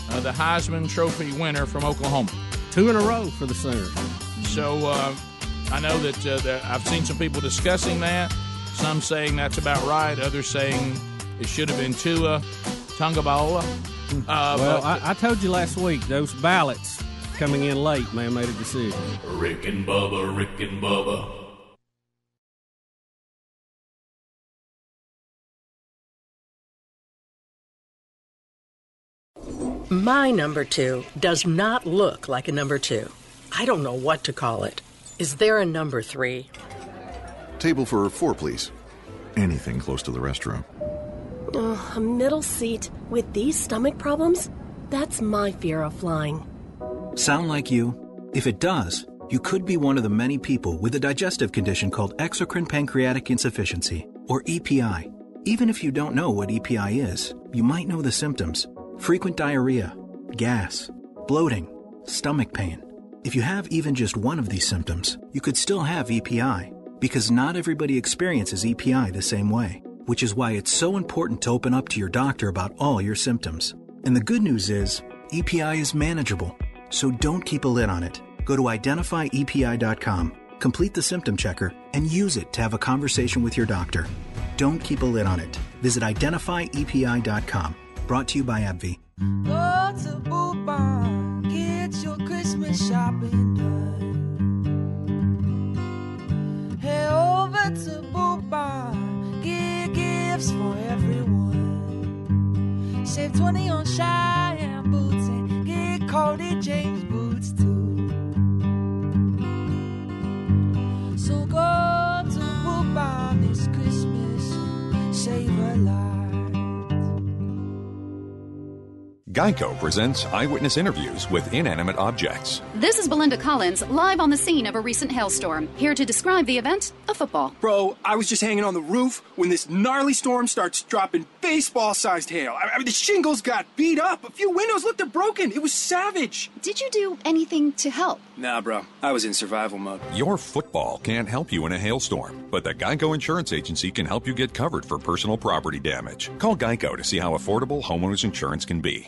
uh, the Heisman Trophy winner from Oklahoma. Two in a row for the Sooners. So uh, I know that, uh, that I've seen some people discussing that. Some saying that's about right. Others saying it should have been Tua Tagovailoa. Uh, well, but- I, I told you last week those ballots coming in late may have made a decision. Rick and Bubba, Rick and Bubba. My number two does not look like a number two. I don't know what to call it. Is there a number three? Table for four, please. Anything close to the restroom. Oh, a middle seat with these stomach problems? That's my fear of flying. Sound like you? If it does, you could be one of the many people with a digestive condition called exocrine pancreatic insufficiency, or EPI. Even if you don't know what EPI is, you might know the symptoms frequent diarrhea, gas, bloating, stomach pain. If you have even just one of these symptoms, you could still have EPI, because not everybody experiences EPI the same way, which is why it's so important to open up to your doctor about all your symptoms. And the good news is, EPI is manageable, so don't keep a lid on it. Go to identifyepi.com, complete the symptom checker, and use it to have a conversation with your doctor. Don't keep a lid on it. Visit identifyepi.com. Brought to you by AbbVie. Go to Boot Barn, get your Christmas shopping done. Barn, get gifts for everyone. Save 20 on Cheyenne boots and get Cody James boots too. So go to Boot Barn this Christmas, save a life. Geico presents eyewitness interviews with inanimate objects. This is Belinda Collins, live on the scene of a recent hailstorm. Here to describe the event a football. Bro, I was just hanging on the roof when this gnarly storm starts dropping baseball sized hail. I I mean, the shingles got beat up. A few windows looked broken. It was savage. Did you do anything to help? Nah, bro. I was in survival mode. Your football can't help you in a hailstorm, but the Geico Insurance Agency can help you get covered for personal property damage. Call Geico to see how affordable homeowners insurance can be.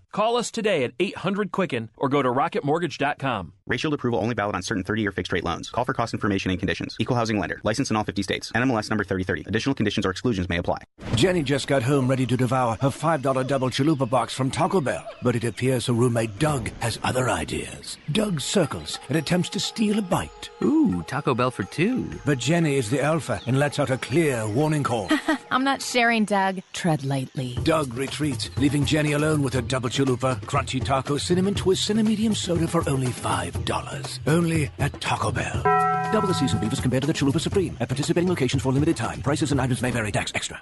Call us today at 800 Quicken or go to rocketmortgage.com. Rate Shield approval only valid on certain 30 year fixed rate loans. Call for cost information and conditions. Equal housing lender. License in all 50 states. NMLS number 3030. Additional conditions or exclusions may apply. Jenny just got home ready to devour her $5 double chalupa box from Taco Bell, but it appears her roommate Doug has other ideas. Doug circles and attempts to steal a bite. Ooh, Taco Bell for two. But Jenny is the alpha and lets out a clear warning call. I'm not sharing, Doug. Tread lightly. Doug retreats, leaving Jenny alone with her double chalupa, crunchy taco, cinnamon twist, and medium soda for only $5. Only at Taco Bell. Double the season beef compared to the Chalupa Supreme. At participating locations for limited time. Prices and items may vary. Tax extra.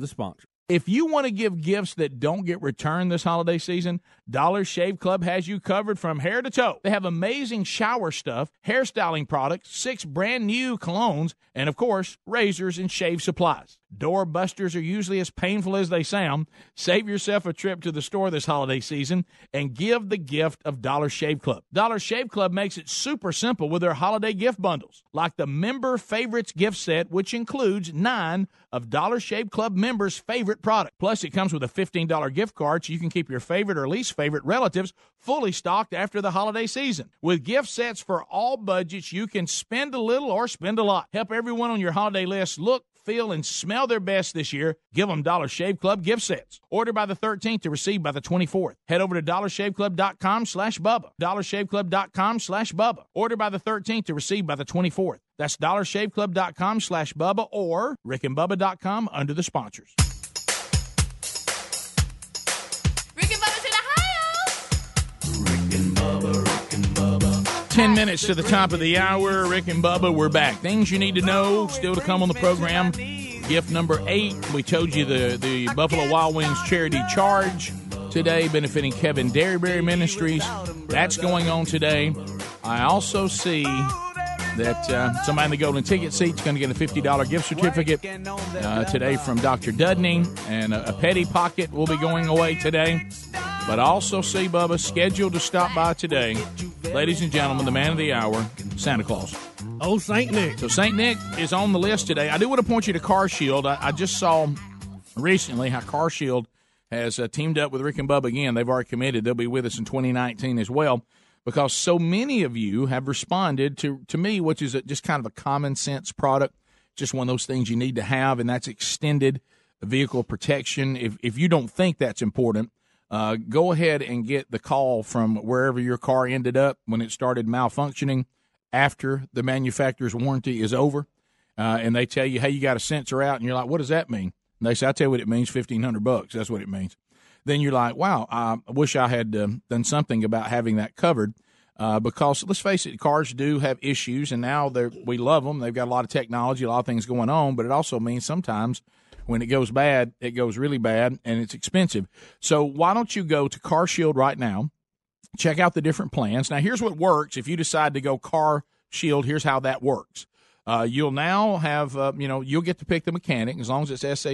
the sponsor. If you want to give gifts that don't get returned this holiday season, Dollar Shave Club has you covered from hair to toe. They have amazing shower stuff, hairstyling products, six brand new colognes, and of course, razors and shave supplies. Door busters are usually as painful as they sound. Save yourself a trip to the store this holiday season and give the gift of Dollar Shave Club. Dollar Shave Club makes it super simple with their holiday gift bundles, like the Member Favorites gift set, which includes nine of Dollar Shave Club members' favorite product. Plus, it comes with a $15 gift card so you can keep your favorite or least favorite relatives fully stocked after the holiday season. With gift sets for all budgets, you can spend a little or spend a lot. Help everyone on your holiday list look, feel, and smell their best this year, give them Dollar Shave Club gift sets. Order by the 13th to receive by the 24th. Head over to dollarshaveclub.com slash Bubba. dollarshaveclub.com slash Bubba. Order by the 13th to receive by the 24th. That's dollarshaveclub.com slash Bubba or rickandbubba.com under the sponsors. 10 minutes to the top of the hour. Rick and Bubba, we're back. Things you need to know still to come on the program. Gift number eight. We told you the, the Buffalo Wild Wings charity charge today, benefiting Kevin Derryberry Ministries. That's going on today. I also see that uh, somebody in the golden ticket seat is going to get a $50 gift certificate uh, today from Dr. Dudney, and a, a petty pocket will be going away today. But I also see Bubba scheduled to stop by today. Ladies and gentlemen, the man of the hour, Santa Claus. Oh, St. Nick. So St. Nick is on the list today. I do want to point you to Car Shield. I, I just saw recently how Car Shield has uh, teamed up with Rick and Bub again. They've already committed. They'll be with us in 2019 as well because so many of you have responded to, to me, which is a, just kind of a common sense product, just one of those things you need to have, and that's extended vehicle protection. If, if you don't think that's important, uh, go ahead and get the call from wherever your car ended up when it started malfunctioning after the manufacturer's warranty is over. Uh, and they tell you, hey, you got a sensor out, and you're like, what does that mean? And they say, I tell you what it means, fifteen hundred bucks. That's what it means. Then you're like, wow, I wish I had um, done something about having that covered. Uh, because let's face it, cars do have issues, and now we love them. They've got a lot of technology, a lot of things going on, but it also means sometimes when it goes bad, it goes really bad, and it's expensive. So why don't you go to Car Shield right now? check out the different plans. Now, here's what works if you decide to go Car Shield. Here's how that works. Uh, you'll now have, uh, you know, you'll get to pick the mechanic as long as it's SA,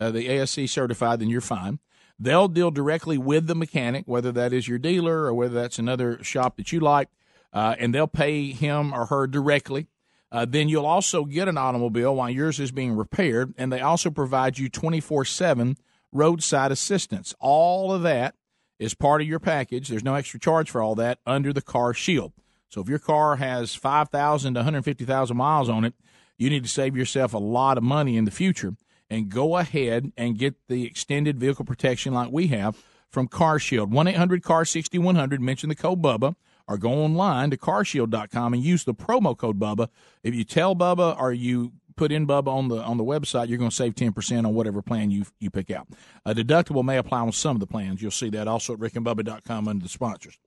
uh, the ASC certified. Then you're fine. They'll deal directly with the mechanic, whether that is your dealer or whether that's another shop that you like, uh, and they'll pay him or her directly. Uh, then you'll also get an automobile while yours is being repaired, and they also provide you 24 7 roadside assistance. All of that is part of your package. There's no extra charge for all that under the car shield. So if your car has 5,000 to 150,000 miles on it, you need to save yourself a lot of money in the future and go ahead and get the extended vehicle protection like we have from Car Shield. 1 800 CAR 6100, mention the code BUBBA, or go online to carshield.com and use the promo code BUBBA. If you tell Bubba or you put in Bubba on the on the website, you're going to save 10% on whatever plan you you pick out. A deductible may apply on some of the plans. You'll see that also at rickandbubba.com under the sponsors.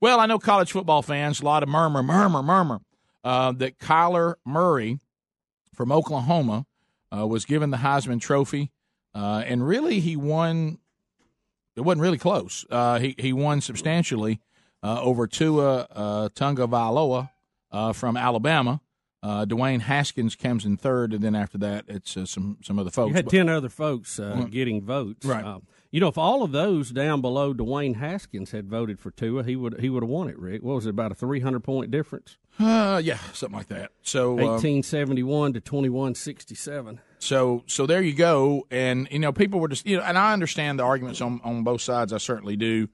Well, I know college football fans, a lot of murmur, murmur, murmur uh, that Kyler Murray from Oklahoma uh, was given the Heisman Trophy, uh, and really he won. It wasn't really close. Uh, he he won substantially uh, over Tua uh, Tagovailoa uh, from Alabama. Uh, Dwayne Haskins comes in third, and then after that, it's uh, some some other folks. You had ten other folks uh, Mm. getting votes, Right. Um, you know, if all of those down below Dwayne Haskins had voted for Tua, he would he would have won it. Rick, what was it about a three hundred point difference? Uh, yeah, something like that. So uh, eighteen seventy one to twenty one sixty seven. So so there you go. And you know, people were just you know, and I understand the arguments on on both sides. I certainly do.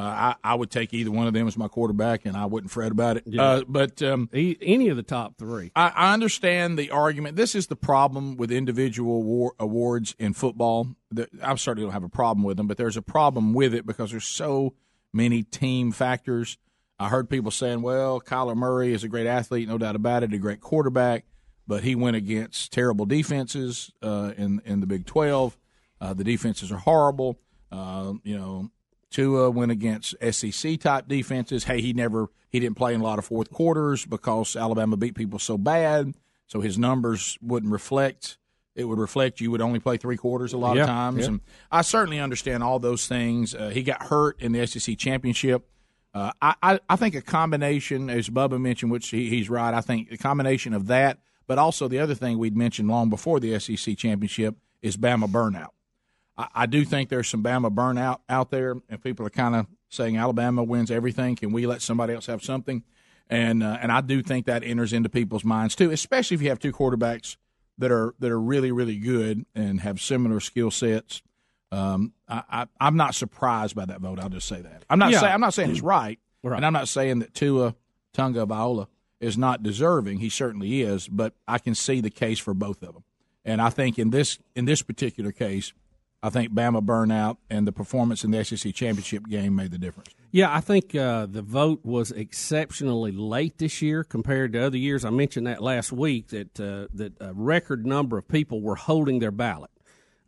Uh, I I would take either one of them as my quarterback, and I wouldn't fret about it. Yeah. Uh, but um, any of the top three, I, I understand the argument. This is the problem with individual war, awards in football. The, I certainly don't have a problem with them, but there's a problem with it because there's so many team factors. I heard people saying, "Well, Kyler Murray is a great athlete, no doubt about it, a great quarterback, but he went against terrible defenses uh, in in the Big Twelve. Uh, the defenses are horrible. Uh, you know, Tua went against SEC type defenses. Hey, he never he didn't play in a lot of fourth quarters because Alabama beat people so bad, so his numbers wouldn't reflect. It would reflect you would only play three quarters a lot Yeah, of times, yeah. and I certainly understand all those things. Uh, he got hurt in the SEC championship. Uh, I, I I think a combination, as Bubba mentioned, which he, he's right. I think a combination of that, but also the other thing we'd mentioned long before the SEC championship is Bama burnout. I, I do think there's some Bama burnout out there, and people are kind of saying Alabama wins everything. Can we let somebody else have something? And uh, and I do think that enters into people's minds too, especially if you have two quarterbacks that are that are really really good and have similar skill sets. Um, I, I, I'm not surprised by that vote. I'll just say that. I'm not Yeah. saying I'm not saying it's right, Right. and I'm not saying that Tua Tagovailoa is not deserving. He certainly is, but I can see the case for both of them. And I think in this in this particular case, I think Bama burnout and the performance in the SEC championship game made the difference. Yeah, I think uh, the vote was exceptionally late this year compared to other years. I mentioned that last week that uh, that a record number of people were holding their ballot.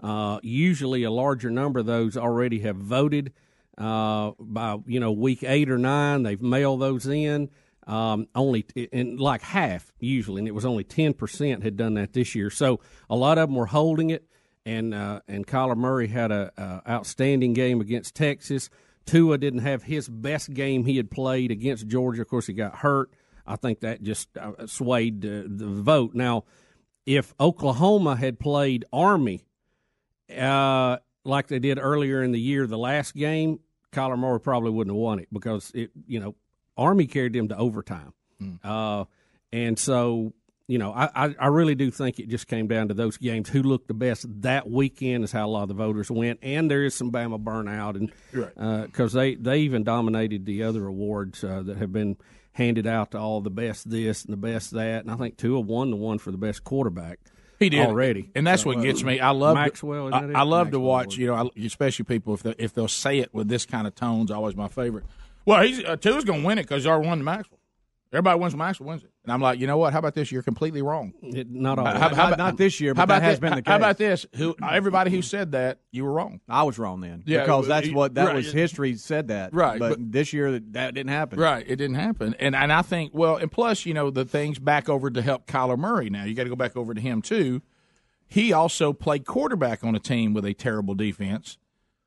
Uh, usually, a larger number of those already have voted uh, by you know week eight or nine. They've mailed those in. Um, only in like half usually, and it was only ten percent had done that this year. So a lot of them were holding it and uh, and Kyler Murray had a, a outstanding game against Texas. Tua didn't have his best game he had played against Georgia. Of course, he got hurt. I think that just uh, swayed uh, the vote. Now, if Oklahoma had played Army uh, like they did earlier in the year, the last game, Kyler Murray probably wouldn't have won it because it, you know, Army carried them to overtime, uh, and so you know, I, I, I really do think it just came down to those games. Who looked the best that weekend is how a lot of the voters went, and there is some Bama burnout, and because Right. they they even dominated the other awards uh, that have been handed out to all the best this and the best that, and I think two Tua won the one for the best quarterback. He did already, and that's So, what uh, gets me. I love Maxwell. To, I? I love to Maxwell watch. You know, I, especially people if they, if they'll say it with this kind of tones. Always my favorite. Well, he's uh, Tua's going to win it because y'all won the Maxwell. Everybody wins Maxwell wins it, and I'm like, you know what? How about this? You're completely wrong. It, not all. Not- not this year, how but that about has thi- been the How about this? Who everybody who said that you were wrong. I was wrong then. Yeah, because that's what that right. was history said that. Right, but, but- this year that, that didn't happen. Right, it didn't happen, and and I think well, and plus you know the things back over to help Kyler Murray. Now you got to go back over to him too. He also played quarterback on a team with a terrible defense,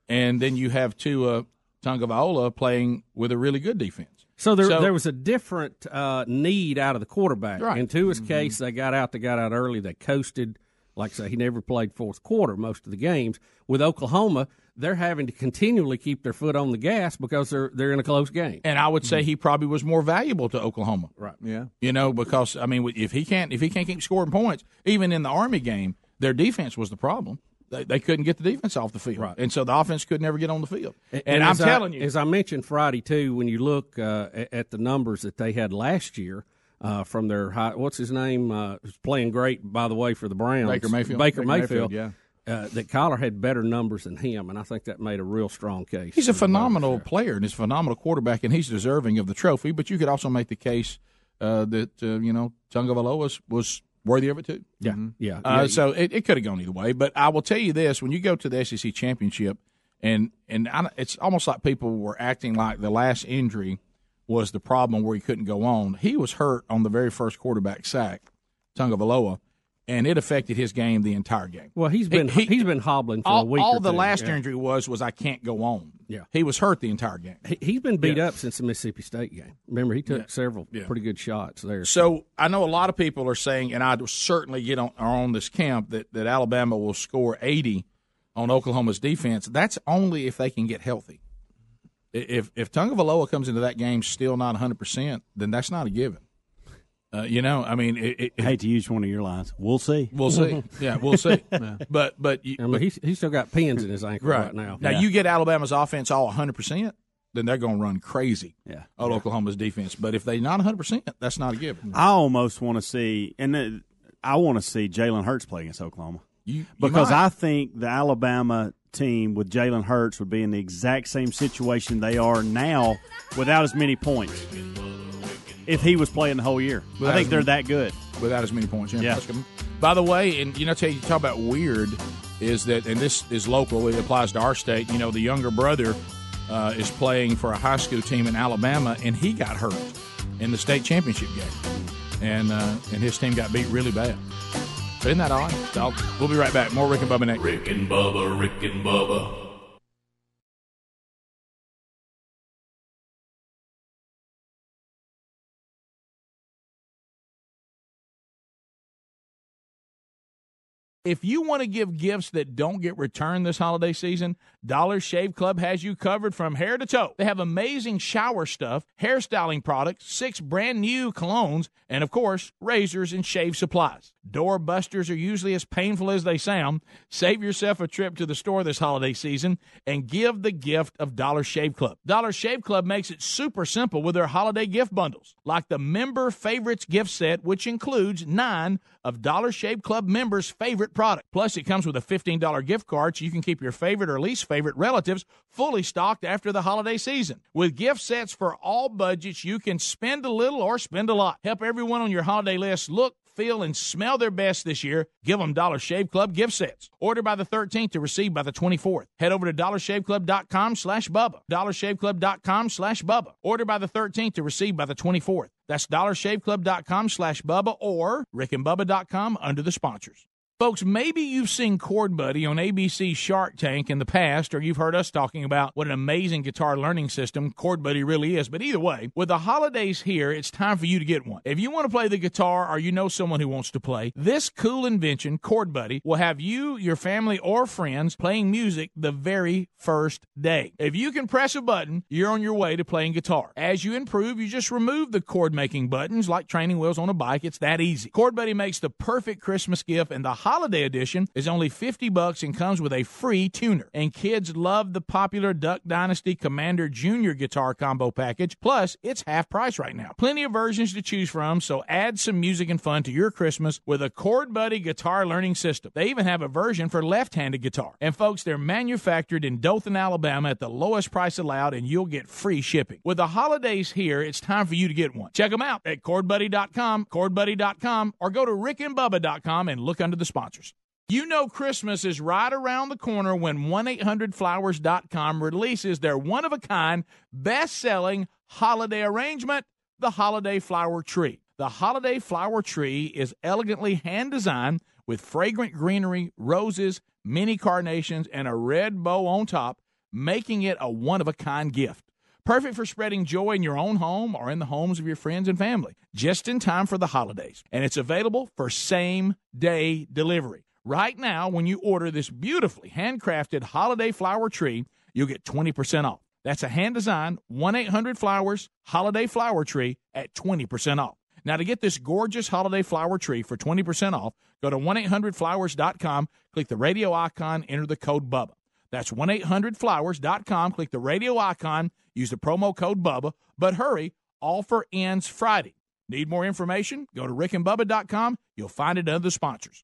and then you have Tua Tagovailoa playing with a really good defense. So there, there was a different uh, need out of the quarterback. Right. In Tua's case, they got out. They got out early. They coasted. Like I say, he never played fourth quarter most of the games. With Oklahoma, they're having to continually keep their foot on the gas because they're they're in a close game. And I would say he probably was more valuable to Oklahoma. Right. Yeah. You know, because I mean, if he can't if he can't keep scoring points, even in the Army game, their defense was the problem. They, they couldn't get the defense off the field, right. and so the offense could never get on the field. And, I'm as I- telling you, as I mentioned Friday too, when you look uh, at, the numbers that they had last year. Uh, from their high, what's his name? Uh, who's playing great, by the way, for the Browns. Baker Mayfield. Baker, Baker Mayfield. Mayfield, Uh, that Kyler had better numbers than him, and I think that made a real strong case. He's a phenomenal player and he's a phenomenal quarterback, and he's deserving of the trophy. But you could also make the case uh, that uh, you know was, was worthy of it too. Yeah, yeah. Uh, Yeah. So it, it could have gone either way. But I will tell you this: when you go to the SEC championship, and and I, it's almost like people were acting like the last injury was the problem where he couldn't go on. He was hurt on the very first quarterback sack, Tagovailoa, and it affected his game the entire game. Well, he's been He- has been hobbling for all, a week. all the two. last Yeah. injury was was I can't go on. Yeah. he was hurt the entire game. He, he's been beat Yeah. up since the Mississippi State game. Remember, he took Yeah. several pretty good shots there. So I know a lot of people are saying, and I certainly get on are on this camp that, that Alabama will score eighty on Oklahoma's defense. That's only if they can get healthy. If if Tagovailoa comes into that game still not one hundred percent, then that's not a given. Uh, you know, I mean, it, it, I hate to use one of your lines. We'll see. We'll see. Yeah, we'll see. But but you, I mean, but- he's, he's still got pins in his ankle right, now. Now you get Alabama's offense all 100%, then they're going to run crazy. Yeah. On Oklahoma's defense, but if they're not 100%, that's not a given. I almost want to see, and uh, I want to see Jalen Hurts play against Oklahoma You, you because might. I think the Alabama team with Jalen Hurts would be in the exact same situation they are now without as many points. If he was playing the whole year, Without I think they're many- that good. without as many points. Yeah. Yeah. By the way, and you know, tell you talk about weird is that, and this is local. It applies to our state. You know, the younger brother uh, is playing for a high school team in Alabama, and he got hurt in the state championship game, and uh, and his team got beat really bad. So isn't that odd? I'll, we'll be right back. More Rick and Bubba next. Rick and Bubba, Rick and Bubba. If you want to give gifts that don't get returned this holiday season, Dollar Shave Club has you covered from hair to toe. They have amazing shower stuff, hairstyling products, six brand new colognes, and of course, razors and shave supplies. Door busters are usually as painful as they sound. Save yourself a trip to the store this holiday season and give the gift of Dollar Shave Club. Dollar Shave Club makes it super simple with their holiday gift bundles, like the Member Favorites gift set, which includes nine of Dollar Shave Club members' favorite product. Plus, it comes with a $15 gift card so you can keep your favorite or least favorite relatives fully stocked after the holiday season. With gift sets for all budgets, you can spend a little or spend a lot. Help everyone on your holiday list look feel, and smell their best this year, give them Dollar Shave Club gift sets. Order by the 13th to receive by the 24th. Head over to dollarshaveclub.com slash Bubba. dollarshaveclub.com slash Bubba. Order by the 13th to receive by the 24th. That's dollarshaveclub.com slash Bubba or rickandbubba.com under the sponsors. Folks, maybe you've seen Chord Buddy on ABC Shark Tank in the past, or you've heard us talking about what an amazing guitar learning system Chord Buddy really is. But either way, with the holidays here, it's time for you to get one. If you want to play the guitar or you know someone who wants to play, this cool invention, Chord Buddy, will have you, your family, or friends playing music the very first day. If you can press a button, you're on your way to playing guitar. As you improve, you just remove the chord making buttons like training wheels on a bike. It's that easy. Chord Buddy makes the perfect Christmas gift, and the holiday edition is only 50 bucks and comes with a free tuner. And kids love the popular Duck Dynasty Commander Junior guitar combo package. Plus, it's half price right now. Plenty of versions to choose from, so add some music and fun to your Christmas with a Chord Buddy guitar learning system. They even have a version for left-handed guitar. And folks, they're manufactured in Dothan, Alabama at the lowest price allowed and you'll get free shipping. With the holidays here, it's time for you to get one. Check them out at chordbuddy.com, chordbuddy.com, or go to rickandbubba.com and look under the sponsors. You know Christmas is right around the corner when 1-800-Flowers.com releases their one-of-a-kind, best-selling holiday arrangement, the Holiday Flower Tree. The Holiday Flower Tree is elegantly hand-designed with fragrant greenery, roses, mini carnations, and a red bow on top, making it a one-of-a-kind gift. Perfect for spreading joy in your own home or in the homes of your friends and family, just in time for the holidays. And it's available for same-day delivery. Right now, when you order this beautifully handcrafted holiday flower tree, you'll get 20% off. That's a hand designed 1 800 Flowers holiday flower tree at 20% off. Now, to get this gorgeous holiday flower tree for 20% off, go to 1 800flowers.com, click the radio icon, enter the code BUBBA. That's 1 800flowers.com, click the radio icon, use the promo code BUBBA, but hurry, offer ends Friday. Need more information? Go to rickandbubba.com. You'll find it under the sponsors.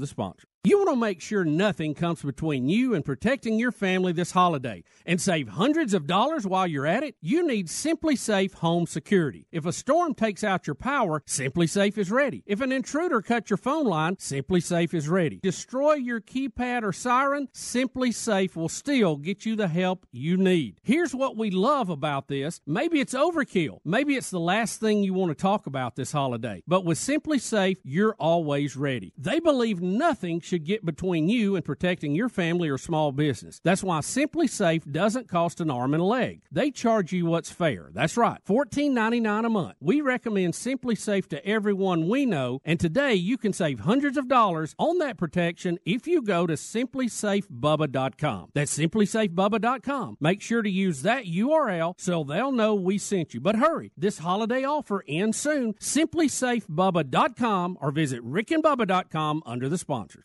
the sponsor. You want to make sure nothing comes between you and protecting your family this holiday and save hundreds of dollars while you're at it? You need SimpliSafe Home Security. If a storm takes out your power, SimpliSafe is ready. If an intruder cuts your phone line, SimpliSafe is ready. Destroy your keypad or siren, SimpliSafe will still get you the help you need. Here's what we love about this. Maybe it's overkill. Maybe it's the last thing you want to talk about this holiday. But with SimpliSafe, you're always ready. They believe nothing should get between you and protecting your family or small business. That's why SimpliSafe doesn't cost an arm and a leg. They charge you what's fair. That's right, $14.99 a month. We recommend SimpliSafe to everyone we know, and today you can save hundreds of dollars on that protection if you go to simplisafebubba.com. That's simplisafebubba.com. Make sure to use that URL so they'll know we sent you. But hurry, this holiday offer ends soon. Simplisafebubba.com or visit rickandbubba.com under the sponsors.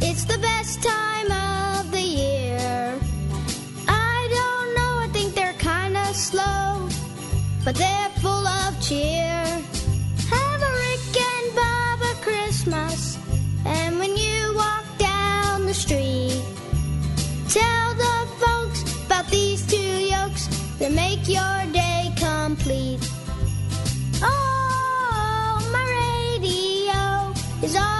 It's the best time of the year. I don't know, I think they're kinda slow, but they're full of cheer. Have a Rick and Bubba Christmas. And when you walk down the street, tell the folks about these two yolks that make your day complete. Oh, my radio is always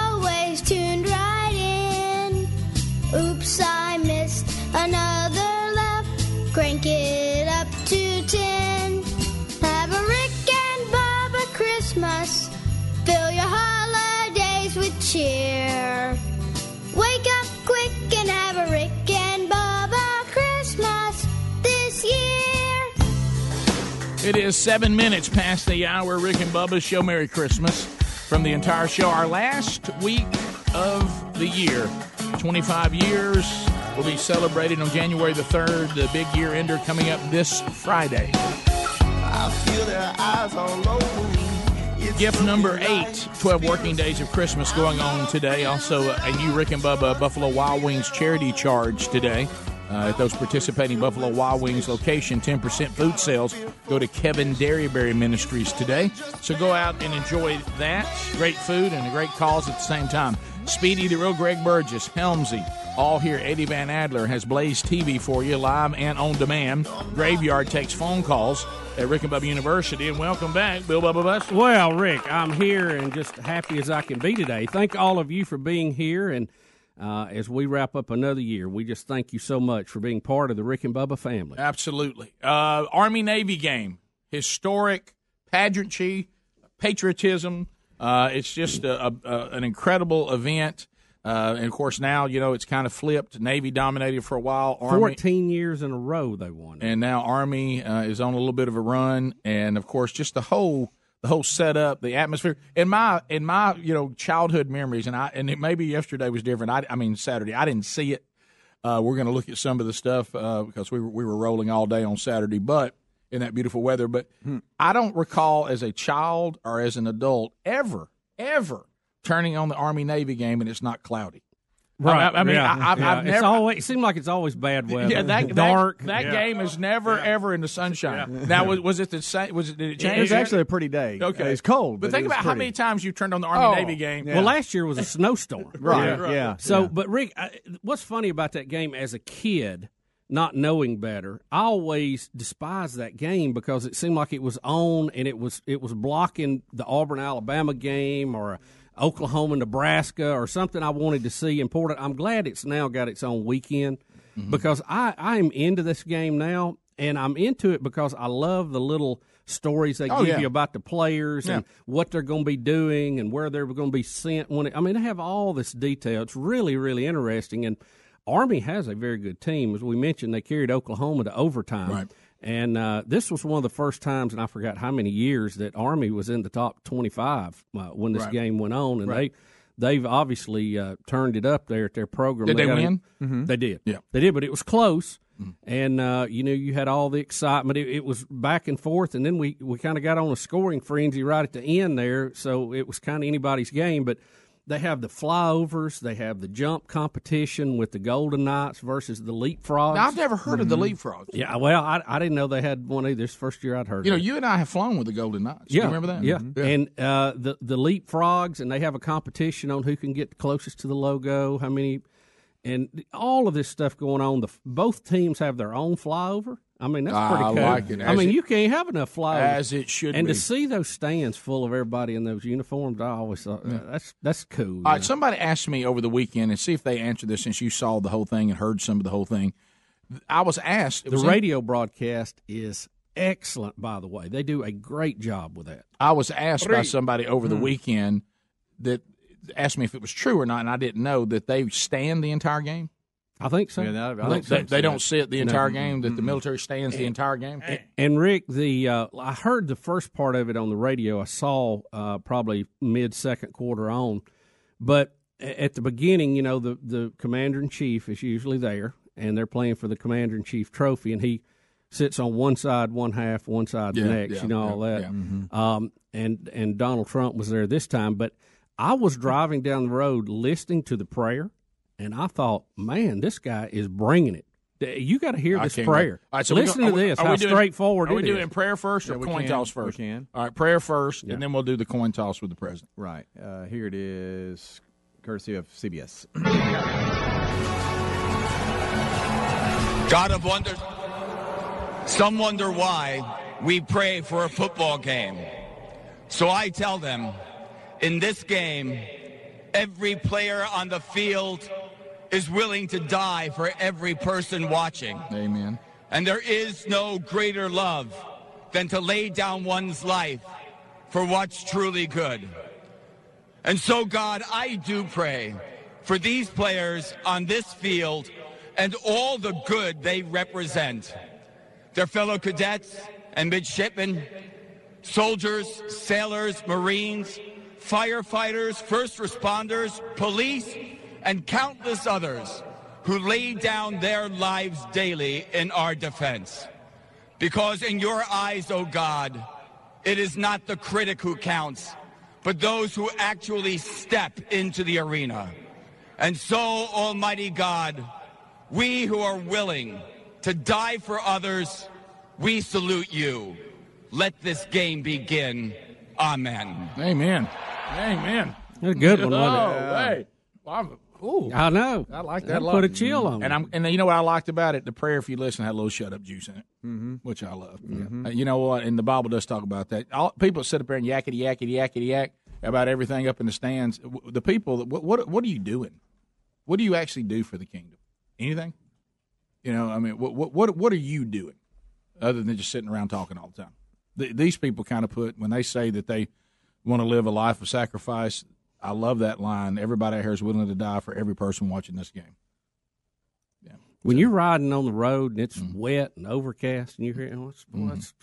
It is seven minutes past the hour. Rick and Bubba's show. Merry Christmas from the entire show. Our last week of the year, 25 years, will be celebrated on January the 3rd. The big year ender coming up this Friday. I feel their eyes all over me. Gift number eight, 12 working days of Christmas going on today. Also, uh, a new Rick and Bubba Buffalo Wild Wings charity charge today. Uh, at those participating Buffalo Wild Wings location, 10% food sales go to Kevin Derryberry Ministries today. So go out and enjoy that. Great food and a great cause at the same time. Speedy, the real Greg Burgess, Helmsy, all here. Eddie Van Adler has Blaze TV for you, live and on demand. Graveyard takes phone calls at Rick and Bubba University. And welcome back, Bill Bubba Buster. Well, Rick, I'm here and just happy as I can be today. Thank all of you for being here. And uh, as we wrap up another year, we just thank you so much for being part of the Rick and Bubba family. Absolutely. Uh, Army Navy game, historic pageantry, patriotism. Uh, it's just a, a, a, an incredible event. Uh, and of course, now you know it's kind of flipped. Navy dominated for a while. Army, 14 years in a row they won. and now Army uh, is on a little bit of a run. And of course, just the whole the whole setup, the atmosphere. In my in my you know childhood memories, and I and it, maybe yesterday was different. I, I mean Saturday, I didn't see it. Uh, we're going to look at some of the stuff uh, because we were, we were rolling all day on Saturday, but in that beautiful weather. But I don't recall as a child or as an adult ever, ever turning on the Army Navy game and it's not cloudy. I, I mean, yeah. I, I've, Yeah. I've It's always, it seems like it's always bad weather. Yeah, that, dark. That, that Yeah. game is never ever in the sunshine. Now, was, was it the same? Was it? Did it change? It was actually a pretty day. Okay, It's cold, but, think it was about how many times you turned on the Army Oh, Navy game. Well, last year was a snowstorm. Right, yeah, So, yeah. but Rick, I, what's funny about that game as a kid, not knowing better, I always despised that game because it seemed like it was on and it was it was blocking the Auburn Alabama game or a Oklahoma Nebraska or something I wanted to see important. I'm glad it's now got its own weekend Mm-hmm. because I I'm into this game now and I'm into it because I love the little stories they Oh, give yeah. you about the players Yeah. and what they're going to be doing and where they're going to be sent. When it, I mean, they have all this detail. It's really, really interesting. And Army has a very good team. As we mentioned, they carried Oklahoma to overtime. Right. And uh, this was one of the first times, and I forgot how many years that Army was in the top twenty-five uh, when this Right. game went on, and Right. they they've obviously uh, turned it up there at their program. Did they got win? Mhm. They did. Yeah. they did, but it was close. Mm-hmm. And uh, you know, you had all the excitement. It, it was back and forth, and then we, we kind of got on a scoring frenzy right at the end there. So it was kind of anybody's game. But they have the flyovers, they have the jump competition with the Golden Knights versus the Leapfrogs. Now, I've never heard of the Mhm. leapfrogs. Yeah, well, I, I didn't know they had one either. This first year I'd heard. You know, of it. you and I have flown with the Golden Knights. Yeah, you remember that? Yeah, Mhm. and uh, the the leapfrogs, and they have a competition on who can get closest to the logo. How many? and all of this stuff going on. The both teams have their own flyover. I mean, that's I pretty cool. like it. I As mean, it- you can't have enough flyovers As it should be. and be. to see those stands full of everybody in those uniforms, I always thought that's that's cool. All right, somebody asked me over the weekend, and see if they answered this since you saw the whole thing and heard some of the whole thing. I was asked. the was in- radio broadcast is excellent, by the way. They do a great job with that. I was asked by somebody over the Hmm. weekend that asked me if it was true or not, and I didn't know that they stand the entire game. I think so. Yeah, that- I They- think they, so. they don't sit the No. entire game. That the military stands the entire game. And Rick, the uh, I heard the first part of it on the radio. I saw uh, probably mid second quarter on, but at the beginning, you know, the the commander in chief is usually there, and they're playing for the commander in chief trophy, and he sits on one side, one half, one side, the next. yeah, you know all that. yeah. Mhm. Um, and and Donald Trump was there this time, but I was driving down the road listening to the prayer, and I thought, man, this guy is bringing it. You got to hear this prayer. wait. All right, so Listen go- to are we- this. are How we doing- straightforward Are we it doing is. prayer first or Yeah, coin can. toss We first? can. All right, prayer first, Yeah. and then we'll do the coin toss with the president. Right. Uh, here it is, courtesy of CBS. God of wonders. Some wonder why we pray for a football game. So I tell them, in this game, every player on the field is willing to die for every person watching. Amen. And there is no greater love than to lay down one's life for what's truly good. And so, God, I do pray for these players on this field and all the good they represent. Their fellow cadets and midshipmen, soldiers, sailors, Marines, firefighters, first responders, police, and countless others who lay down their lives daily in our defense. Because in your eyes, O God, it is not the critic who counts, but those who actually step into the arena. And so, Almighty God, we who are willing to die for others, we salute you. Let this game begin. Amen. Amen. Amen. That's a good one, Oh, wasn't it? Wait. I'm- ooh. I know. I like that. That put a chill on And me. I'm and you know what I liked about it? The prayer, if you listen, had a little shut up juice in it, mm-hmm. which I love. Uh, you know what? And the Bible does talk about that. All, people sit up there and yakety yakety yakety yak about everything up in the stands. W- The people, what what, what are you doing? What do you actually do for the kingdom? Anything? You know, I mean, what what what, what are you doing other than just sitting around talking all the time? Th these people kind of put when they say that they want to live a life of sacrifice. I love that line. Everybody out here is willing to die for every person watching this game. Yeah. When you're riding on the road and it's Mm-hmm. wet and overcast and you hear, oh, it's, boy, that's,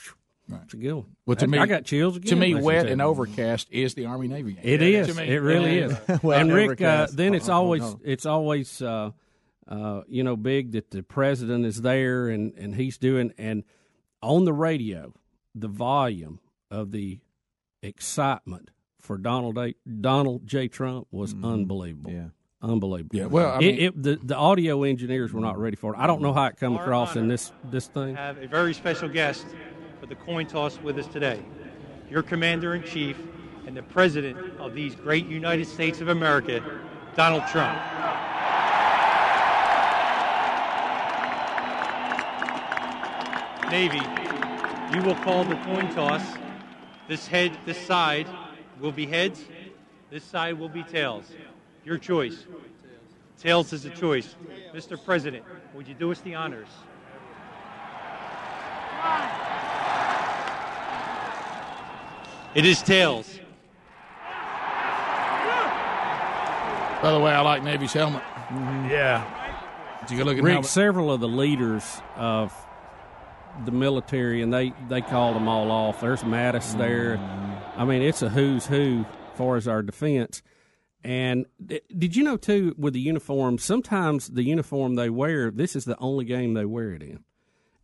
that's a good one. Well, to I- me, I got chills again. To me, wet and overcast is the Army Navy game. It is. To me. It really Yeah. is. Well, and Rick, uh, then it's Oh, oh, always it's always uh, uh, you know big that the president is there and and he's doing and on the radio the volume of the excitement for Donald A, Donald J. Trump was mm-hmm. unbelievable. Yeah. Unbelievable. Yeah, well, I It- mean- it, the the audio engineers were not ready for it. I don't know how it come across in this this thing. have a very special guest for the coin toss with us today. Your commander in chief and the president of these great United States of America, Donald Trump. Navy, you will call the coin toss. This head, this side will be heads. This side will be tails. Your choice. Tails is a choice. Mr. President, would you do us the honors? It is tails. By the way, I like Navy's helmet. Mm-hmm. Yeah. It's a good looking Rick, helmet. several of the leaders of the military, and they, they called them all off. There's Mattis there. Mm-hmm. I mean, it's a who's who as far as our defense. And th- did you know, too, with the uniform, sometimes the uniform they wear, this is the only game they wear it in.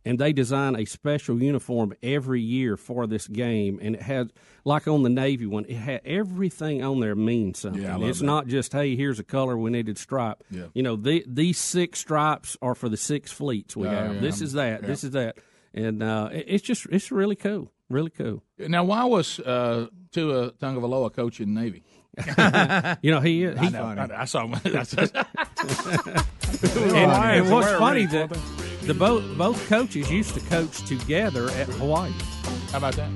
And they design a special uniform every year for this game. And it has, like on the Navy one, it had everything on there means something. Yeah, it's that. not just, hey, here's a color we needed stripe. Yeah. You know, the, these six stripes are for the six fleets we Oh, have. yeah. This is that. Yeah. This is that. And uh, it- it's just, it's really cool. Really cool. Now, why was uh, Tua Tagovailoa coach in the Navy? you know he is. I, know, I, know, I saw him. and, and what's funny that the both both coaches used to coach together at Hawaii. How about that?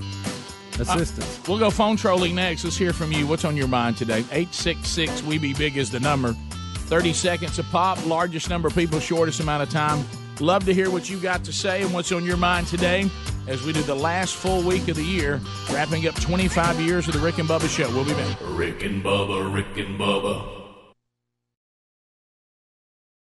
Assistance. Uh, we'll go phone trolling next. Let's hear from you. What's on your mind today? 866 We Be Big is the number. 30 seconds a pop. Largest number of people, shortest amount of time. Love to hear what you got to say and what's on your mind today as we do the last full week of the year, wrapping up 25 years of the Rick and Bubba Show. We'll be back. Rick and Bubba, Rick and Bubba.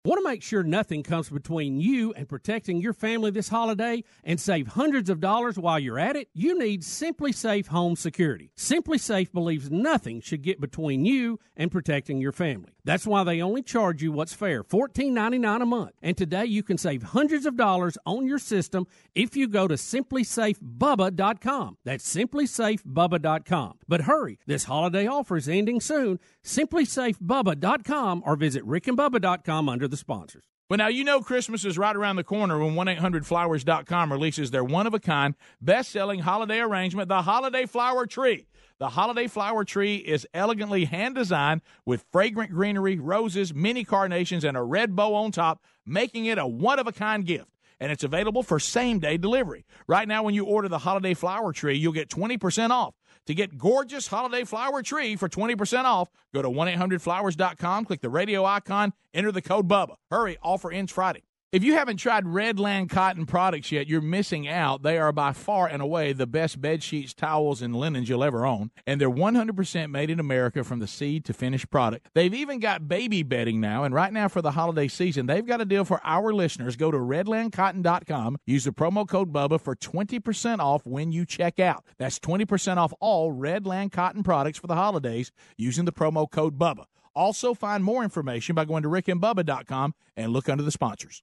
Want to make sure nothing comes between you and protecting your family this holiday and save hundreds of dollars while you're at it? You need SimpliSafe Home Security. SimpliSafe believes nothing should get between you and protecting your family. That's why they only charge you what's fair, $14.99 a month. And today you can save hundreds of dollars on your system if you go to simplisafebubba.com. That's simplisafebubba.com. But hurry, this holiday offer is ending soon. Simplisafebubba.com or visit rickandbubba.com under the sponsors. Well, now you know Christmas is right around the corner when 1-800-Flowers.com releases their one-of-a-kind, best-selling holiday arrangement, the Holiday Flower Tree. The holiday flower tree is elegantly hand designed with fragrant greenery, roses, mini carnations, and a red bow on top, making it a one of a kind gift. And it's available for same day delivery. Right now, when you order the holiday flower tree, you'll get 20% off. To get gorgeous holiday flower tree for 20% off, go to 1-800-Flowers.com, click the radio icon, enter the code BUBBA. Hurry, offer ends Friday. If you haven't tried Redland Cotton products yet, you're missing out. They are by far and away the best bed sheets, towels, and linens you'll ever own. And they're 100% made in America from the seed to finished product. They've even got baby bedding now. And right now for the holiday season, they've got a deal for our listeners. Go to redlandcotton.com. Use the promo code BUBBA for 20% off when you check out. That's 20% off all Redland Cotton products for the holidays using the promo code BUBBA. Also, find more information by going to rickandbubba.com and look under the sponsors.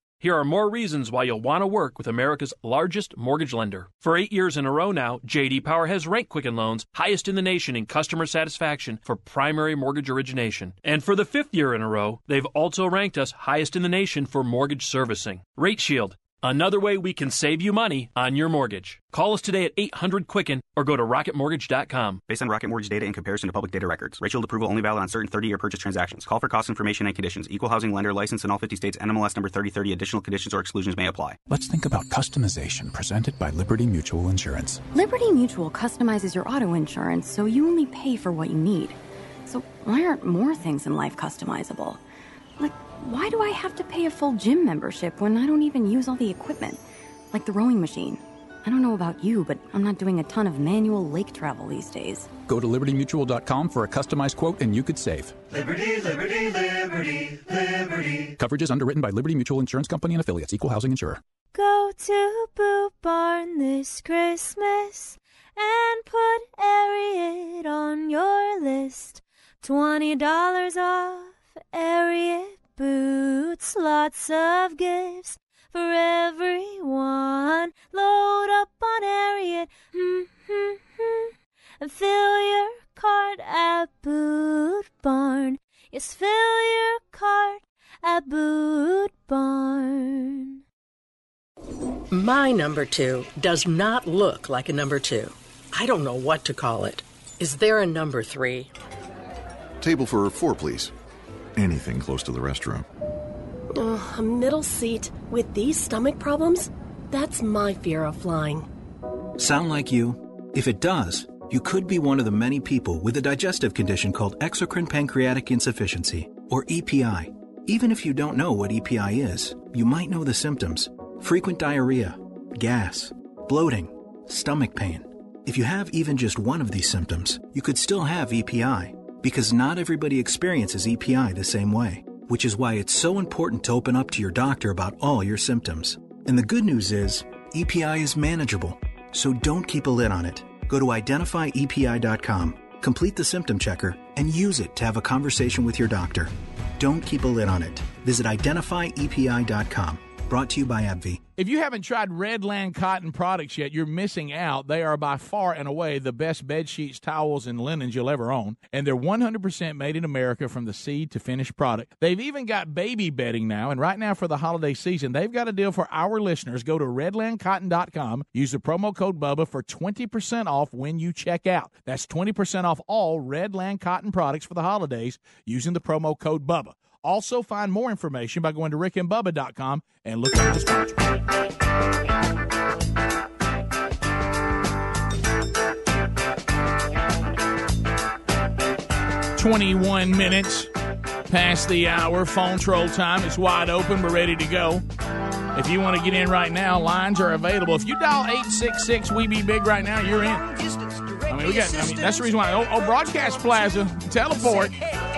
Here are more reasons why you'll want to work with America's largest mortgage lender. For eight years in a row now, JD Power has ranked Quicken Loans highest in the nation in customer satisfaction for primary mortgage origination. And for the fifth year in a row, they've also ranked us highest in the nation for mortgage servicing. Rate Shield. Another way we can save you money on your mortgage. Call us today at 800 Quicken or go to rocketmortgage.com. Based on Rocket Mortgage data in comparison to public data records. Rate Shield approval only valid on certain 30 year purchase transactions. Call for cost information and conditions. Equal housing lender license in all 50 states. NMLS number 3030. Additional conditions or exclusions may apply. Let's think about customization presented by Liberty Mutual Insurance. Liberty Mutual customizes your auto insurance so you only pay for what you need. So why aren't more things in life customizable? Like, why do I have to pay a full gym membership when I don't even use all the equipment? Like the rowing machine. I don't know about you, but I'm not doing a ton of manual lake travel these days. Go to libertymutual.com for a customized quote and you could save. Liberty, liberty, liberty, liberty. Coverage is underwritten by Liberty Mutual Insurance Company and affiliates, equal housing insurer. Go to Boot Barn this Christmas and put Ariat on your list. $20 off Ariat boots, lots of gifts for everyone. Load up on Ariat and fill your cart at Boot Barn. Yes, fill your cart at Boot Barn. My number two does not look like a number two. I don't know what to call it. Is there a number three? Table for four, please. Anything close to the restroom. Oh, a middle seat with these stomach problems? That's my fear of flying. Sound like you? If it does, you could be one of the many people with a digestive condition called exocrine pancreatic insufficiency, or EPI. Even if you don't know what EPI is, you might know the symptoms frequent diarrhea, gas, bloating, stomach pain. If you have even just one of these symptoms, you could still have EPI, because not everybody experiences EPI the same way, which is why it's so important to open up to your doctor about all your symptoms. And the good news is, EPI is manageable, so don't keep a lid on it. Go to identifyepi.com, complete the symptom checker, and use it to have a conversation with your doctor. Don't keep a lid on it. Visit identifyepi.com. Brought to you by AbbVie. If you haven't tried Redland Cotton products yet, you're missing out. They are by far and away the best bed sheets, towels, and linens you'll ever own. And they're 100% made in America from the seed to finished product. They've even got baby bedding now. And right now for the holiday season, they've got a deal for our listeners. Go to redlandcotton.com. Use the promo code BUBBA for 20% off when you check out. That's 20% off all Redland Cotton products for the holidays using the promo code BUBBA. Also, find more information by going to rickandbubba.com and look at the sponsor. 21 minutes past the hour. Phone troll time. It's wide open. We're ready to go. If you want to get in right now, lines are available. If you dial 866 We Be Big right now, you're in. I mean, we got, I mean, that's the reason why. Oh, oh Broadcast Plaza, teleport.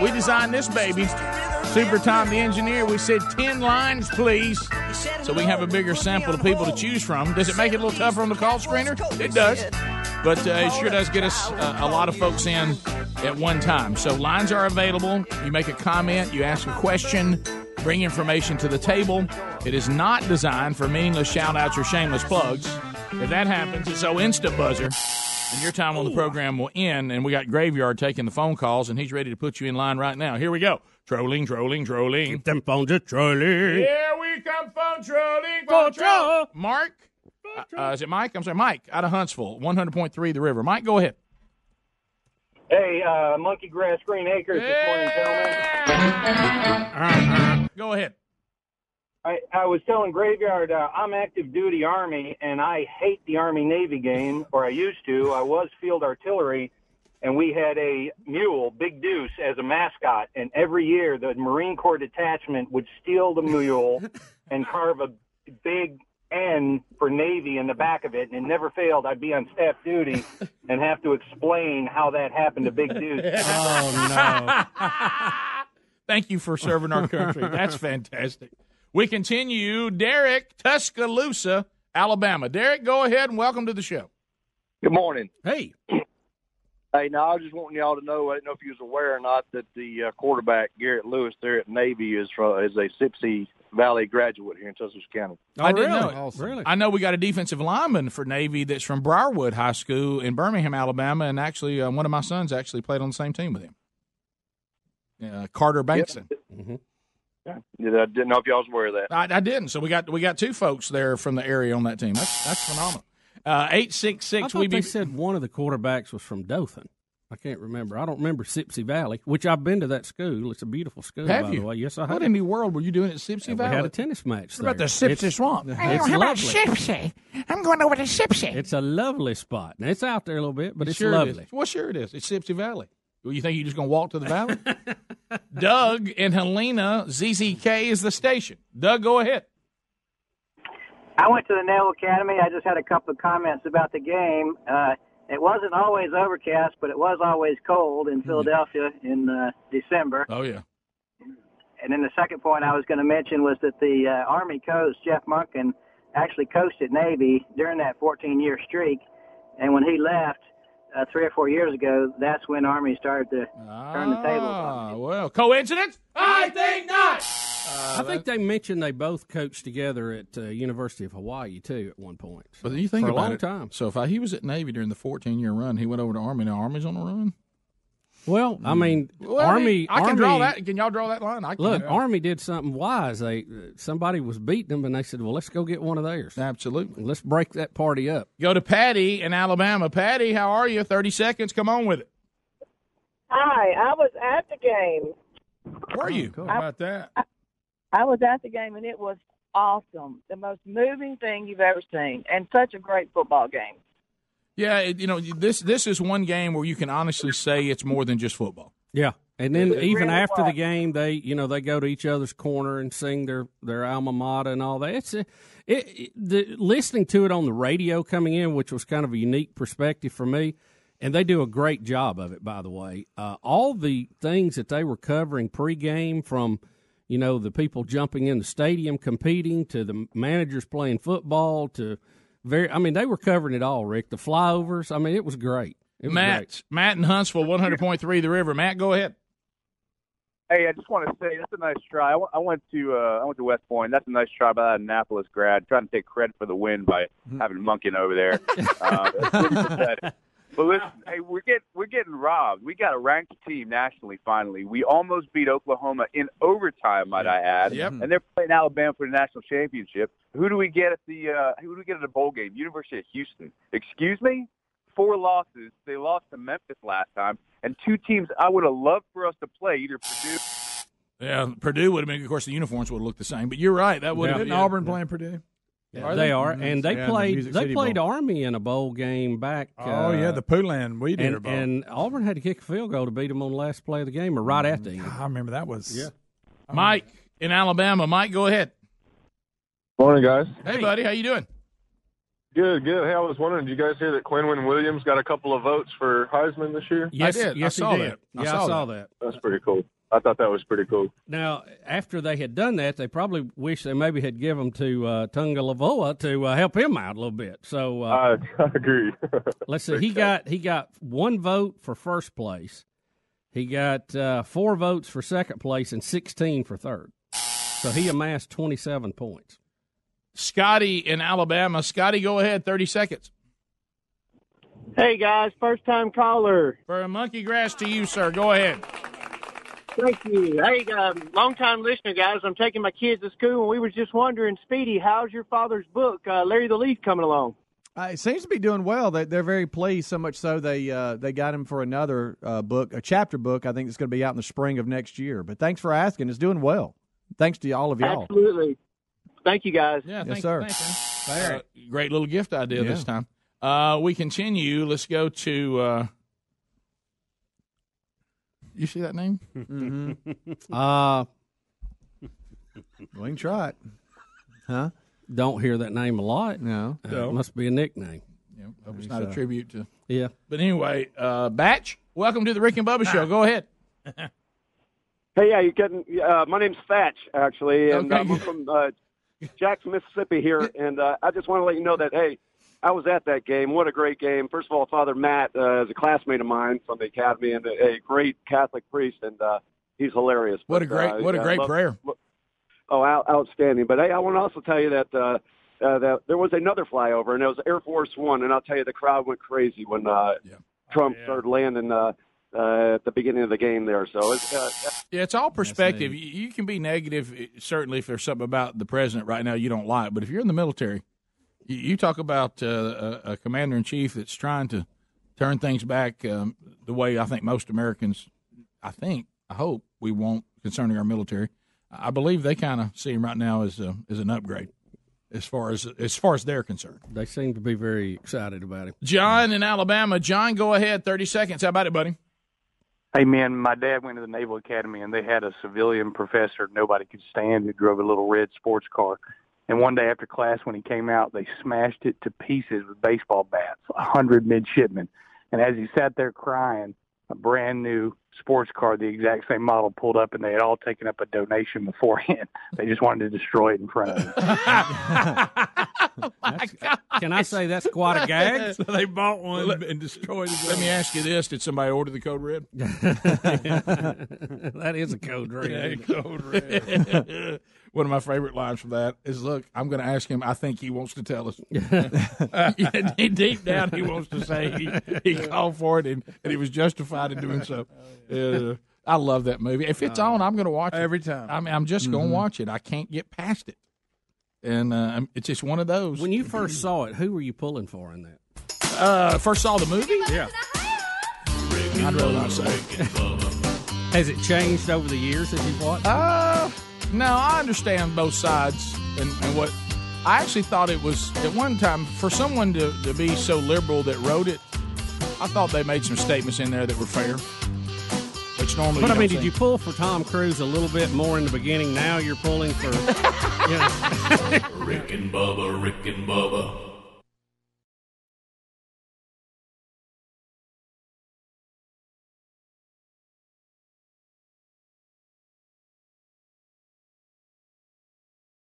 We designed this baby. Super Tom, the engineer, we said 10 lines, please, so we have a bigger sample of people to choose from. Does it make it a little tougher on the call screener? It does. But uh, it sure does get us uh, a lot of folks in at one time. So lines are available. You make a comment, you ask a question, bring information to the table. It is not designed for meaningless shout outs or shameless plugs. If that happens, it's so instant buzzer. And your time on the program will end, and we got Graveyard taking the phone calls, and he's ready to put you in line right now. Here we go. Trolling, trolling, trolling. Keep them phones a trolling. Here we come, phone trolling, phone troll. Mark, uh, uh, is it Mike? I'm sorry, Mike, out of Huntsville, 100.3 The River. Mike, go ahead. Hey, uh, Monkey Grass Green Acres this morning, gentlemen. Go ahead. I, I was telling Graveyard uh, I'm active duty Army, and I hate the Army Navy game, or I used to. I was field artillery, and we had a mule, Big Deuce, as a mascot. And every year, the Marine Corps detachment would steal the mule and carve a big N for Navy in the back of it, and it never failed. I'd be on staff duty and have to explain how that happened to Big Deuce. Oh, no. Thank you for serving our country. That's fantastic. We continue. Derek, Tuscaloosa, Alabama. Derek, go ahead and welcome to the show. Good morning. Hey. Hey, now I was just wanting y'all to know. I don't know if you was aware or not that the uh, quarterback Garrett Lewis there at Navy is from is a Sipsey Valley graduate here in Tuscaloosa County. I didn't know it. I know we got a defensive lineman for Navy that's from Briarwood High School in Birmingham, Alabama, and actually uh, one of my sons actually played on the same team with him. Uh, Carter Bankson. Yeah. Yeah, I didn't know if y'all was aware of that. I, I didn't. So we got we got two folks there from the area on that team. That's that's phenomenal. Uh, Eight six I thought We they be said one of the quarterbacks was from Dothan. I can't remember. I don't remember Sipsey Valley, which I've been to that school. It's a beautiful school, Have by you? the way. Yes, I have. What in the world were you doing at Sipsey And Valley? We had a tennis match. What about the Sipsey It's- Swamp? It's Hey, how about lovely. Sipsey? I'm going over to Sipsey. It's a lovely spot. Now, it's out there a little bit, but it's sure lovely. It is. Well, sure it is. It's Sipsey Valley. Well, you think you're just going to walk to the valley? Doug and Helena, ZZK is the station. Doug, go ahead. I went to the Naval Academy. I just had a couple of comments about the game. Uh, it wasn't always overcast, but it was always cold in Philadelphia in uh, December. Oh yeah. And then the second point I was going to mention was that the uh, Army coach Jeff Monken actually coached at Navy during that 14-year streak, and when he left uh, three or four years ago, that's when Army started to turn the tables. on Ah, well, coincidence? I think not. I think they mentioned they both coached together at uh, University of Hawaii too at one point. But you think for a long it, time. So if I, he was at Navy during the 14 year run, he went over to Army. Now Army's on the run. Well, I mean, Well, I Army. mean, I can Army, draw that. Can y'all draw that line? I can. Look, Army did something wise. They uh, somebody was beating them, and they said, "Well, let's go get one of theirs." Absolutely. Let's break that party up. Go to Patty in Alabama. Patty, how are you? 30 seconds. Come on with it. Hi, I was at the game. Were you? How about that? I was at the game and it was awesome. The most moving thing you've ever seen, and such a great football game. Yeah, it, you know this. This is one game where you can honestly say it's more than just football. Yeah, and then It even really after the game, they you know they go to each other's corner and sing their their alma mater and all that. It's a, it, it, the listening to it on the radio coming in, which was kind of a unique perspective for me. And they do a great job of it, by the way. Uh, all the things that they were covering pregame, from you know the people jumping in the stadium competing to the managers playing football to Very. I mean, they were covering it all, Rick. The flyovers. I mean, it was great. It was Matt, great. Matt in Huntsville, 100.3 The River. Matt, go ahead. Hey, I just want to say that's a nice try. I went- to uh, I went to West Point. That's a nice try by that Annapolis grad, trying to take credit for the win by having Monken over there. Uh, that's pretty pathetic. But listen, hey, we're getting we're getting robbed. We got a ranked team nationally. Finally, we almost beat Oklahoma in overtime. Might I add? Yep. And they're playing Alabama for the national championship. Who do we get at the uh, Who do we get at the bowl game? University of Houston. Excuse me. Four losses. They lost to Memphis last time, and two teams I would have loved for us to play either Purdue. Yeah, Purdue would have been. Of course, the uniforms would have looked the same. But you're right. That would have Didn't yeah. Auburn playing Purdue? Yeah, they, are, and they Yeah, played. Music They City played Bowl. Army in a bowl game back. Oh uh, yeah, the Poulan we did. and, and Auburn had to kick a field goal to beat them on the last play of the game, or right at the end. I remember that was Yeah. Mike in Alabama. Mike, go ahead. Morning, guys. Hey, buddy, how you doing? Good, good. Hey, I was wondering, did you guys hear that Quinnen Williams got a couple of votes for Heisman this year? Yes, I did. I saw he did. that. I Yeah, saw I saw that. That's pretty cool. I thought that was pretty cool. Now, after they had done that, they probably wish they maybe had given to uh, Tagovailoa to uh, help him out a little bit. So uh, I, I agree. let's see. He got he got one vote for first place. He got uh, four votes for second place and sixteen for third. So he amassed twenty seven points. Scotty in Alabama. Scotty, go ahead. 30 seconds. Hey guys, first time caller. For a monkey grass to you, sir. Go ahead. Thank you. Hey, um, long time listener, guys. I'm taking my kids to school, and we were just wondering, Speedy, how's your father's book, uh, Larry the Leaf, coming along? Uh, it seems to be doing well. They, they're very pleased. So much so they uh, they got him for another uh, book, a chapter book. I think it's going to be out in the spring of next year. But thanks for asking. It's doing well. Thanks to all of y'all. Absolutely. Thank you, guys. Yeah, Yes, thank, sir. thanks, man. Uh, great little gift idea this time. Uh, we continue. Let's go to. Uh, you see that name? Mm-hmm. Uh, we can try it. Huh? Don't hear that name a lot. No. Uh, No. it must be a nickname. Yeah, hope it's not a tribute to. Yeah. But anyway, uh, Batch, welcome to the Rick and Bubba Show. Go ahead. Hey, yeah, you getting? Uh, my name's Thatch, actually, and Okay. I'm from uh, Jackson, Mississippi here, and uh, I just want to let you know that hey, I was at that game. What a great game! First of all, Father Matt uh, is a classmate of mine from the academy and a, a great Catholic priest, and uh, he's hilarious. What a great, uh, what a great love- prayer. Oh, out, outstanding! But hey, I want to also tell you that. Uh, uh, that there was another flyover, and it was Air Force One, and I'll tell you, the crowd went crazy when uh, Trump started landing uh, uh, at the beginning of the game there. So it's, uh, Yeah, it's all perspective. You, you can be negative, eh, certainly, if there's something about the president right now you don't like. But if you're in the military, you, you talk about uh, a, a commander in chief that's trying to turn things back um, the way I think most Americans, I think, I hope we want concerning our military. I believe they kind of see him right now as a, as an upgrade, as far as as far as they're concerned. They seem to be very excited about him. John in Alabama. John, go ahead. Thirty seconds. How about it, buddy? Hey man, my dad went to the Naval Academy and they had a civilian professor nobody could stand who drove a little red sports car. And one day after class when he came out, they smashed it to pieces with baseball bats, a hundred midshipmen. And as he sat there crying, a brand new sports car, the exact same model, pulled up and they had all taken up a donation beforehand. They just wanted to destroy it in front of him. Can I say that's quite a gag? so they bought one Let- and destroyed it. Let me ask you this: Did somebody order the code red? that is a code red. Yeah, code red. One of my favorite lines from that is, "Look, I'm going to ask him. I think he wants to tell us. yeah, deep down, he wants to say he, he called for it and, and he was justified in doing so. Uh, I love that movie. If it's on, I'm going to watch it Every time. I mean, I'm just going to watch it. I can't get past it, and uh, it's just one of those. When you first saw it, who were you pulling for in that? uh, first saw the movie, Yeah. I'd rather not say. Has it changed over the years that you've watched? Uh, no, I understand both sides and, and what. I actually thought it was at one time for someone to, to be so liberal that wrote it. I thought they made some statements in there that were fair, which normally. But I mean, don't did see. you pull for Tom Cruise a little bit more in the beginning? Now you're pulling for, you know. Rick and Bubba, Rick and Bubba.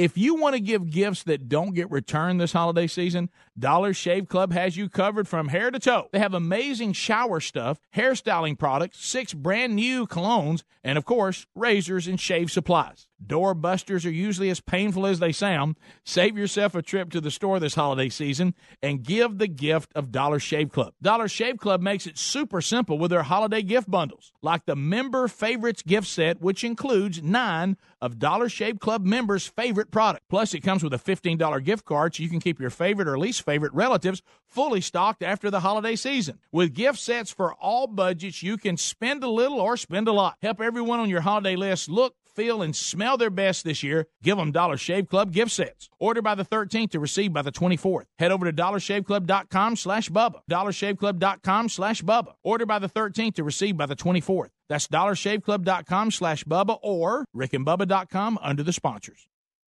If you want to give gifts that don't get returned this holiday season, Dollar Shave Club has you covered from hair to toe. They have amazing shower stuff, hairstyling products, six brand new colognes, and of course, razors and shave supplies. Door busters are usually as painful as they sound. Save yourself a trip to the store this holiday season and give the gift of Dollar Shave Club. Dollar Shave Club makes it super simple with their holiday gift bundles, like the Member Favorites gift set, which includes nine of Dollar Shave Club members' favorite product. Plus, it comes with a $15 gift card so you can keep your favorite or least favorite relatives fully stocked after the holiday season. With gift sets for all budgets, you can spend a little or spend a lot. Help everyone on your holiday list look feel, and smell their best this year, give them Dollar Shave Club gift sets. Order by the 13th to receive by the 24th. Head over to dollarshaveclub.com slash Bubba. dollarshaveclub.com slash Bubba. Order by the 13th to receive by the 24th. That's dollarshaveclub.com slash Bubba or rickandbubba.com under the sponsors.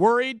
Worried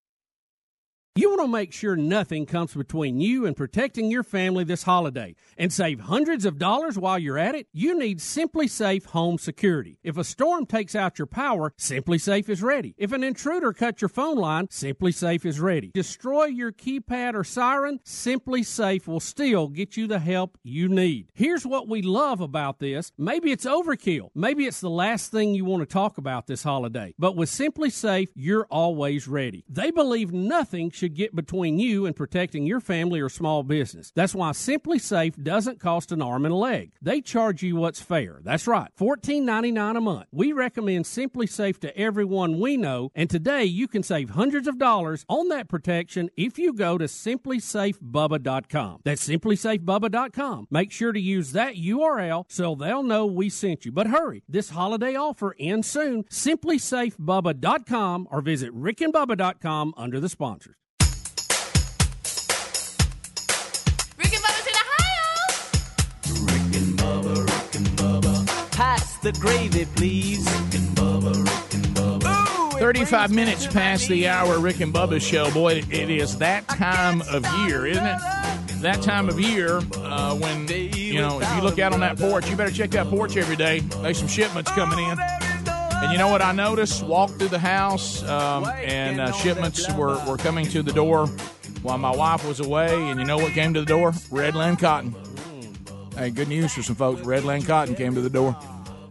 You want to make sure nothing comes between you and protecting your family this holiday and save hundreds of dollars while you're at it? You need SimpliSafe Home Security. If a storm takes out your power, SimpliSafe is ready. If an intruder cuts your phone line, SimpliSafe is ready. Destroy your keypad or siren, SimpliSafe will still get you the help you need. Here's what we love about this. Maybe it's overkill. Maybe it's the last thing you want to talk about this holiday. But with SimpliSafe, you're always ready. They believe nothing should get between you and protecting your family or small business. That's why SimpliSafe doesn't cost an arm and a leg. They charge you what's fair. That's right, $14.99 a month. We recommend SimpliSafe to everyone we know, and today you can save hundreds of dollars on that protection if you go to simplisafebubba.com. That's simplisafebubba.com. Make sure to use that URL so they'll know we sent you. But hurry, this holiday offer ends soon. Simplisafebubba.com or visit rickandbubba.com under the sponsors. The gravy, please. 35 minutes past the hour, Rick and Bubba's show. Boy, it, it is that time of year, isn't it? That time of year uh, when, you know, if you look out on that porch, you better check that porch every day. There's some shipments coming in. And you know what I noticed? Walked through the house, um, and uh, shipments were, were coming to the door while my wife was away. And you know what came to the door? Redland Cotton. Hey, good news for some folks. Redland Cotton came to the door.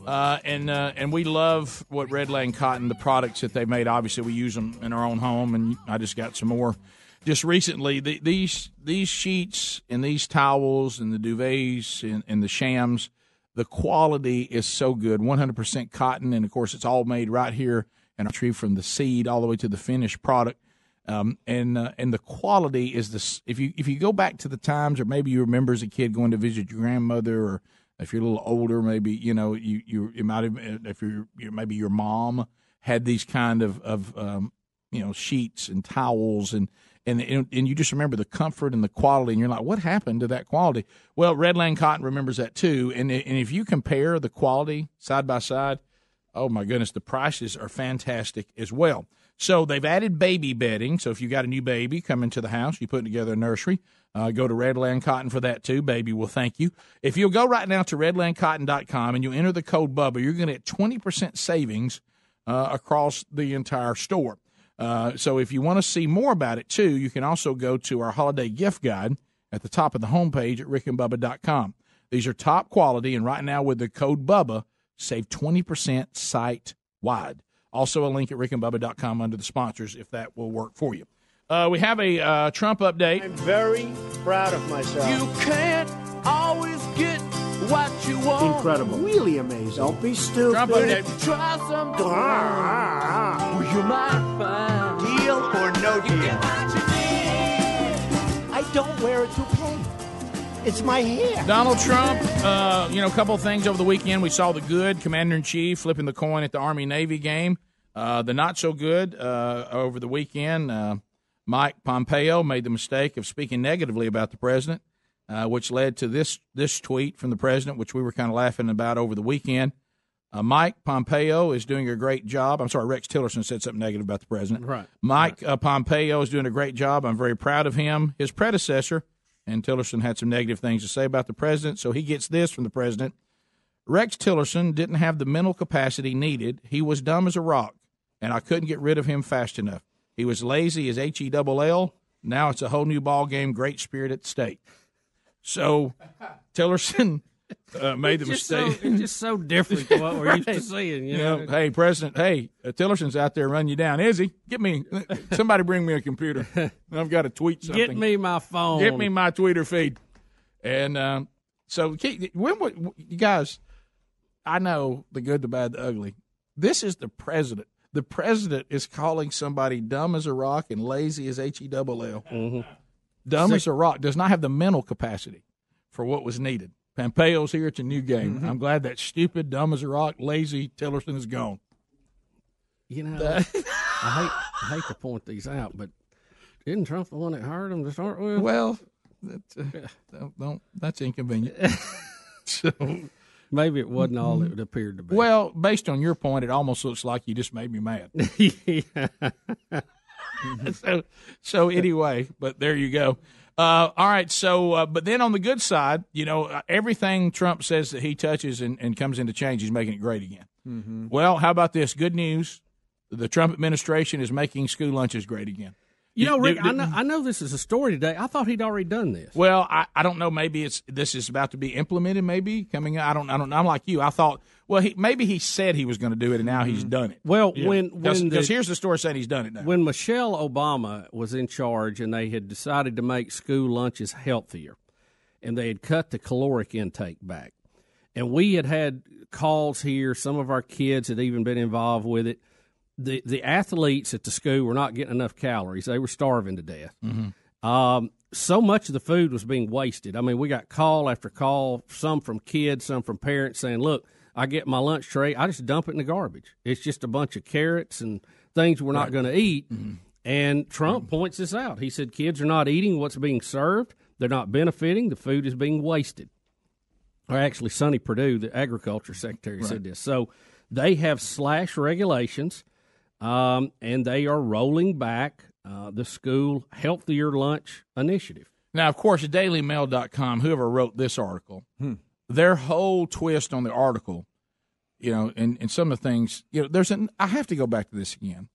Uh, and uh, and we love what Redland Cotton, the products that they made. Obviously, we use them in our own home, and I just got some more just recently. The, these these sheets and these towels and the duvets and, and the shams, the quality is so good. One hundred percent cotton, and of course, it's all made right here our tree from the seed all the way to the finished product. Um, and uh, and the quality is this. If you if you go back to the times, or maybe you remember as a kid going to visit your grandmother, or if you're a little older, maybe you know you you might have if you're, you maybe your mom had these kind of of um, you know sheets and towels and. And, and and you just remember the comfort and the quality, and you're like, what happened to that quality? Well, Redland Cotton remembers that too. And and if you compare the quality side by side, oh my goodness, the prices are fantastic as well. So they've added baby bedding. So if you got a new baby coming to the house, you put together a nursery. Uh, go to Redland Cotton for that too. Baby will thank you. If you'll go right now to redlandcotton.com and you enter the code Bubba, you're going to get 20% savings uh, across the entire store. Uh, so if you want to see more about it too, you can also go to our holiday gift guide at the top of the homepage at rickandbubba.com. These are top quality, and right now with the code Bubba, save 20% site wide. Also, a link at rickandbubba.com under the sponsors if that will work for you. Uh, we have a uh, Trump update. I'm very proud of myself. You can't always get what you want. Incredible. Really amazing. Don't be stupid. Trump update. Try some. Or you might find. Deal or no You deal. get what you need. I don't wear a toupee. It's my hair. Donald Trump, uh, you know, a couple of things over the weekend. We saw the good, Commander in Chief flipping the coin at the Army Navy game. Uh, the not so good uh, over the weekend, uh, Mike Pompeo made the mistake of speaking negatively about the president, uh, which led to this this tweet from the president, which we were kind of laughing about over the weekend. Uh, Mike Pompeo is doing a great job. I'm sorry, Rex Tillerson said something negative about the president. Right. Mike uh, Pompeo is doing a great job. I'm very proud of him. His predecessor, and Tillerson had some negative things to say about the president, so he gets this from the president. Rex Tillerson didn't have the mental capacity needed. He was dumb as a rock, and I couldn't get rid of him fast enough. He was lazy as H E double L. Now it's a whole new ball game. Great spirit at stake. So Tillerson uh, made the It's just mistake. So, it's just so different from what we're used to Right. seeing. You You know, know, hey, President, hey, uh, Tillerson's out there running you down. Is he? Get me, somebody bring me a computer. I've got to tweet something. get me my phone. Get me my Twitter feed. And um, so, when would you guys? I know the good, the bad, the ugly. This is the president. The president is calling somebody dumb as a rock and lazy as H E double L. Dumb See- as a rock does not have the mental capacity for what was needed. Pompeo's here. It's a new game. Mm-hmm. I'm glad that stupid, dumb as a rock, lazy Tillerson is gone. You know, I hate I hate to point these out, but isn't Trump the one that hired him to start with? Well, that's, uh, don't, don't, that's inconvenient. so, Maybe it wasn't all it appeared to be. well, based on your point, it almost looks like you just made me mad. so, so anyway, but there you go. Uh, all right. So, uh, but then on the good side, you know, uh, everything Trump says that he touches and, and comes into change, he's making it great again. Mm-hmm. Well, how about this? Good news. The Trump administration is making school lunches great again. you know, Rick, do- I know, I know this is a story today. I thought he'd already done this. Well, I, I don't know. Maybe it's this is about to be implemented. Maybe coming. I don't. I don't. Know, I'm like you. I thought. Well, he, maybe he said he was going to do it, and now he's done it. Well, Yeah. when when because here's the story saying he's done it now. when Michelle Obama was in charge and they had decided to make school lunches healthier and they had cut the caloric intake back. And we had had calls here, some of our kids had even been involved with it. The the athletes at the school were not getting enough calories. They were starving to death. Um, so much of the food was being wasted. I mean, we got call after call, some from kids, some from parents saying, "Look, I get my lunch tray, I just dump it in the garbage. It's just a bunch of carrots and things we're not going to eat." And Trump points this out. He said, "Kids are not eating what's being served. They're not benefiting. The food is being wasted." or actually Sonny Perdue, the agriculture secretary, Right. said this. So they have slashed regulations, um, and they are rolling back uh, the school healthier lunch initiative. Now, of course, DailyMail.com, whoever wrote this article, Hmm. Their whole twist on the article, you know, and, and some of the things, you know, there's an, I have to go back to this again.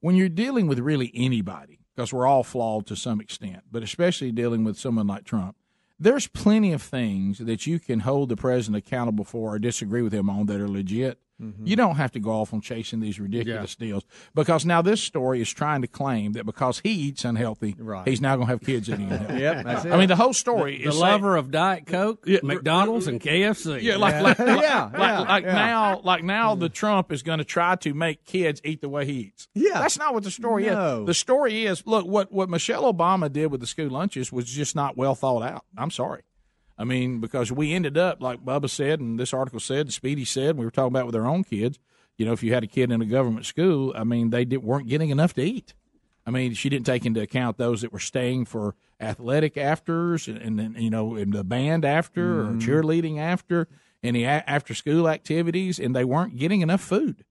When you're dealing with really anybody, because we're all flawed to some extent, but especially dealing with someone like Trump, there's plenty of things that you can hold the president accountable for or disagree with him on that are legit. Mm-hmm. You don't have to go off on chasing these ridiculous deals because now this story is trying to claim that because he eats unhealthy, he's now going to have kids eating unhealthy. Yep, that's it. I mean, the whole story The is lover of Diet Coke, McDonald's, and KFC. yeah, like like, like, Yeah, like, yeah, like yeah. now, like now, mm-hmm. the Trump is going to try to make kids eat the way he eats. Yeah. that's not what the story No. is. The story is, look, what what Michelle Obama did with the school lunches was just not well thought out. I'm sorry. I mean, because we ended up like Bubba said, and this article said, and Speedy said, we were talking about with our own kids. You know, if you had a kid in a government school, I mean, they did, weren't getting enough to eat. I mean, she didn't take into account those that were staying for athletic afters and, and then, you know, in the band after or cheerleading after, any after school activities, and they weren't getting enough food.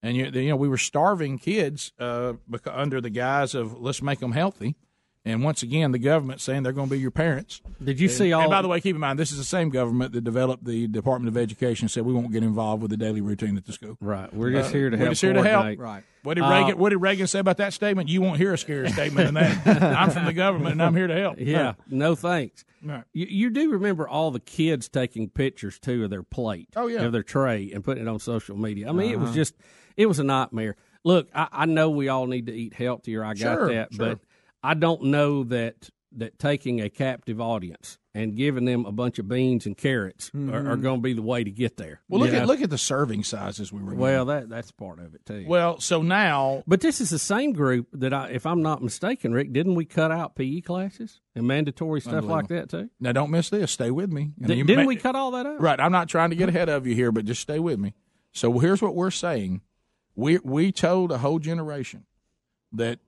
And you, you know, we were starving kids uh, under the guise of let's make them healthy. And once again, the government saying they're going to be your parents. Did you And- see all? And by the way, keep in mind this is the same government that developed the Department of Education. Said we won't get involved with the daily routine at the school. right, we're just Uh, here to help. we're just here to help. coordinate. Right. What did Uh, Reagan? What did Reagan say about that statement? You won't hear a scary statement than that. I'm from the government and I'm here to help. Yeah, no thanks. Right. You, you do remember all the kids taking pictures too of their plate, Oh, yeah. of their tray, and putting it on social media. I mean, it was Uh-huh. just, it was a nightmare. Look, I, I know we all need to eat healthier. I got Sure, that, sure. but I don't know that that taking a captive audience and giving them a bunch of beans and carrots are, are Mhm. going to be the way to get there. Well, look at look at the serving sizes we were. Well, that that's part of it too. well, so now But this is the same group that I, if I'm not mistaken, Rick, didn't we cut out PE classes and mandatory stuff like that too? now don't miss this. Stay with me. You didn't may- we cut all that out? Right. I'm not trying to get ahead of you here, but just stay with me. So here's what we're saying. We we told a whole generation that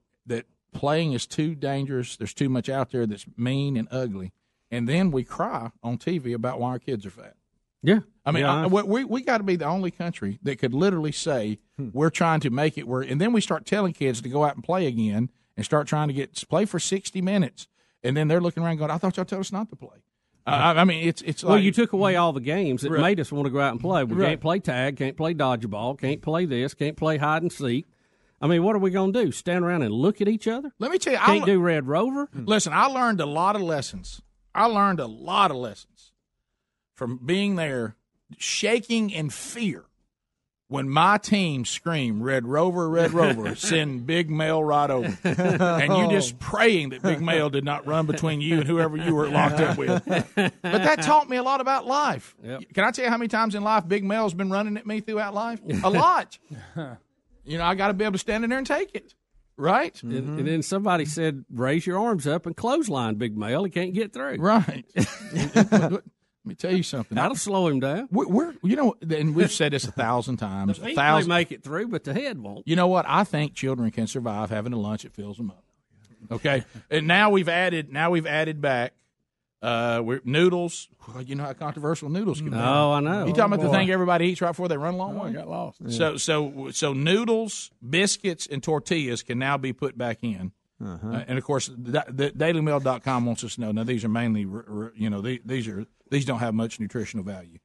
playing is too dangerous. There's too much out there that's mean and ugly. And then we cry on TV about why our kids are fat. Yeah. I mean, Yeah, I, we we, got to be the only country that could literally say hmm. we're trying to make it work, and then we start telling kids to go out and play again and start trying to get play for sixty minutes, and then they're looking around going, "I thought y'all told us not to play." I, I mean, it's it's like well, you took away all the games that Right. made us want to go out and play. We Right. can't play tag, can't play dodgeball, can't play this, can't play hide and seek. I mean, what are we going to do? Stand around and look at each other? Let me tell you, can't I, do Red Rover. Hmm. Listen, I learned a lot of lessons. I learned a lot of lessons from being there, shaking in fear when my team screamed "Red Rover, Red Rover," send Big Mail right over, and you oh. just praying that Big Mail did not run between you and whoever you were locked up with. But that taught me a lot about life. Yep. Can I tell you how many times in life Big Mail's been running at me throughout life? A lot. You know, I got to be able to stand in there and take it. Right? And, and then somebody said, "Raise your arms up and clothesline, big male. He can't get through." Right. Let me tell you something. That'll slow him down. We're, we're you know, and we've said this a thousand times. The a feet thousand. may make it through, but the head won't. You know what? I think children can survive having a lunch that fills them up. Okay, and now we've added. Now we've added back. Uh, we're noodles. Well, you know how controversial noodles can be. Oh, I know. You talking about the thing everybody eats right before they run a long Oh, I way? got lost. So, so, so noodles, biscuits, and tortillas can now be put back in. Uh-huh. Uh, and of course, the, the DailyMail.com wants us to know. Now, these are mainly, r- r- you know, the- these are these don't have much nutritional value.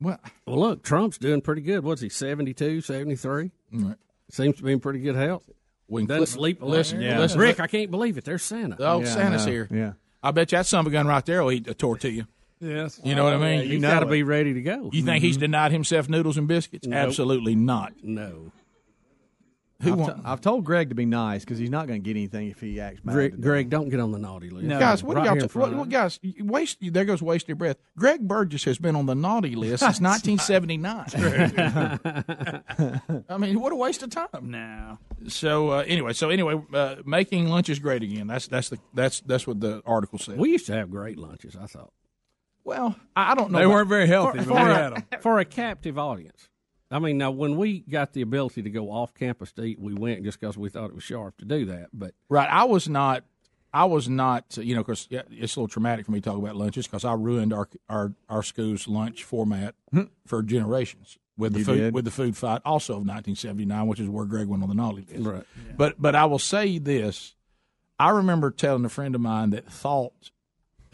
Well, Well, look, Trump's doing pretty good. What's he, 72, 73? Right. Seems to be in pretty good health. We can Doesn't flip- sleep a listen, Yeah. listen, Rick, I can't believe it. There's Santa. oh, Yeah, Santa's here. Yeah. I bet you that son of a gun right there will eat a tortilla. Yes. You know what I mean? He's got to be ready to go. You think he's mm-hmm. denied himself noodles and biscuits? Nope. Absolutely not. No. Who I've, want- t- I've told Greg to be nice because he's not going to get anything if he acts bad. Greg, today. Greg, don't get on the naughty list. guys, what right are y'all? here in T- what, front what, guys, you waste. There goes waste your breath. Greg Burgess has been on the naughty list since 1979. I mean, what a waste of time. Now. So uh, anyway, so anyway, uh, making lunch is great again. That's that's the that's that's what the article said. We used to have great lunches, I thought. well, I I don't know. They about- weren't very healthy, For, but we for had them. for a captive audience. I mean, now, when we got the ability to go off campus to eat, we went just because we thought it was sharp to do that. But Right. I was not. I was not, you know, because it's a little traumatic for me to talk about lunches because I ruined our our our school's lunch format hmm. for generations with the You food did? with the food fight, also of 1979, which is where Greg went on the naughty list. Right. But but I will say this: I remember telling a friend of mine that thought.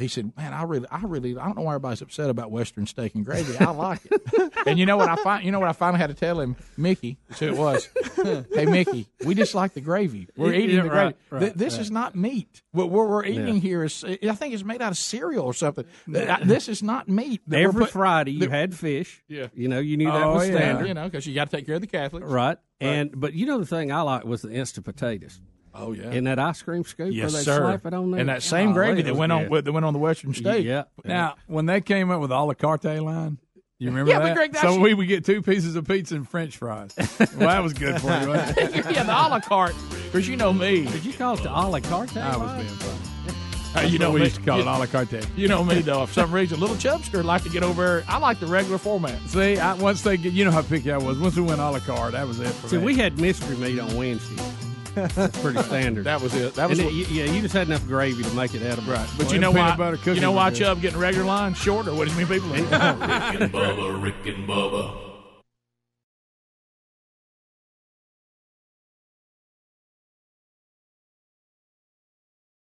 He said, "Man, I really, I really, I don't know why everybody's upset about Western steak and gravy. I like it." and you know what I find? You know what I finally had to tell him, Mickey, who it was. hey, Mickey, we just like the gravy. We're Yeah, eating the right, gravy. right, Th- this right. is not meat. What we're, we're eating Yeah. here is, I think it's made out of cereal or something. This is not meat. Every put- Friday you that- had fish. Yeah. You know, you knew that Oh, was yeah. standard. You know, because you got to take care of the Catholics. Right. And but you know the thing I like was the instant potatoes. Oh yeah. In that ice cream scoop Yes, where they sir. slap it on there. And that same Golly, gravy that went on good. with, that went on the Western steak. Yeah. Now, when they came up with the a la carte line, you remember Yeah, but that? Greg, that's- so we would get two pieces of pizza and French fries. well, that was good for you. It? yeah, the a la carte. Because you know me. Did you call it the a la carte? I was being funny. Uh, you know what we me. used to call you, it a la carte. You know me though. For some reason, little Chubster like to get over. I like the regular format. See, I, once they get, you know how picky I was. Once we went a la carte, that was it for See, me. we had mystery meat on Wednesday. That's pretty standard. That was it. That was it- yeah. You just had enough gravy to make it edible. Right. But you know why? You know why Chubb getting regular line shorter? what do you mean people? Rick and Bubba, Rick and Bubba.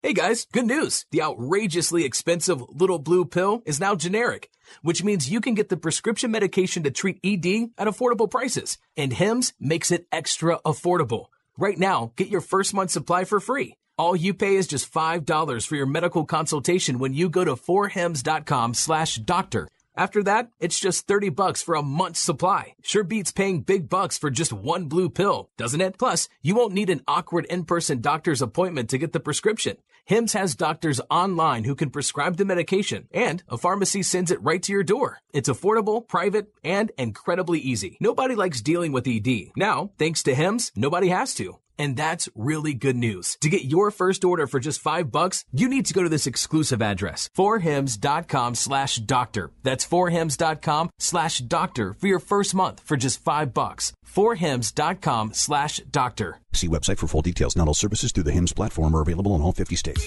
Hey guys, good news. The outrageously expensive little blue pill is now generic, which means you can get the prescription medication to treat ED at affordable prices. And Hims makes it extra affordable. Right now, get your first month supply for free. All you pay is just $5 for your medical consultation when you go to 4hims.com slash doctor. After that, it's just 30 bucks for a month's supply. Sure beats paying big bucks for just one blue pill, doesn't it? Plus, you won't need an awkward in-person doctor's appointment to get the prescription. Hims has doctors online who can prescribe the medication, and a pharmacy sends it right to your door. It's affordable, private, and incredibly easy. Nobody likes dealing with ED. Now, thanks to Hims, nobody has to. And that's really good news. To get your first order for just five bucks, you need to go to this exclusive address, forhims.com slash doctor. That's forhims.com slash doctor for your first month for just five bucks. forhims.com slash doctor. See website for full details. Not all services through the HIMS platform are available in all 50 states.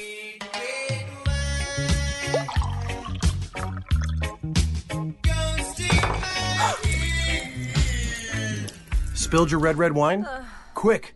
Spilled your red, red wine? Quick,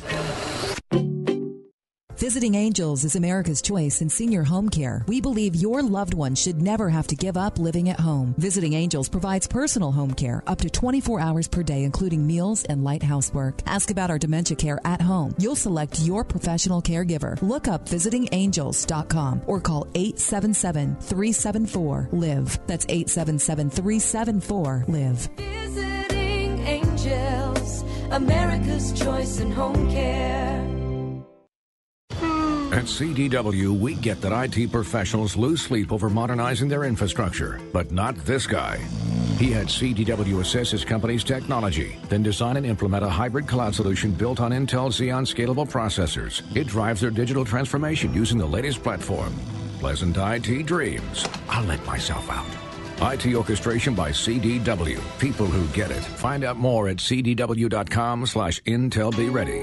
Visiting Angels is America's choice in senior home care. We believe your loved one should never have to give up living at home. Visiting Angels provides personal home care up to 24 hours per day, including meals and light housework. Ask about our dementia care at home. You'll select your professional caregiver. Look up visitingangels.com or call 877 374 LIVE. That's 877 374 LIVE. Visiting Angels, America's choice in home care. At CDW, we get that IT professionals lose sleep over modernizing their infrastructure, but not this guy. He had CDW assess his company's technology, then design and implement a hybrid cloud solution built on Intel Xeon scalable processors. It drives their digital transformation using the latest platform. Pleasant IT dreams. I'll let myself out. IT orchestration by CDW. People who get it. Find out more at cdw.com slash Intel Be Ready.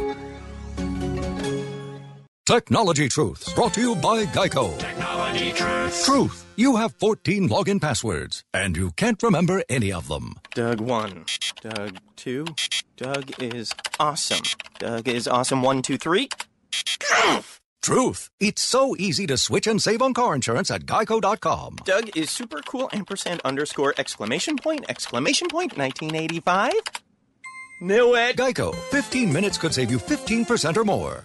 Technology Truths, brought to you by Geico. Technology Truths. Truth. You have 14 login passwords, and you can't remember any of them. Doug 1. Doug 2. Doug is awesome. Doug is awesome 1, 2, 3. Truth. It's so easy to switch and save on car insurance at geico.com. Doug is super cool ampersand underscore exclamation point exclamation point 1985. Knew it. Geico. 15 minutes could save you 15% or more.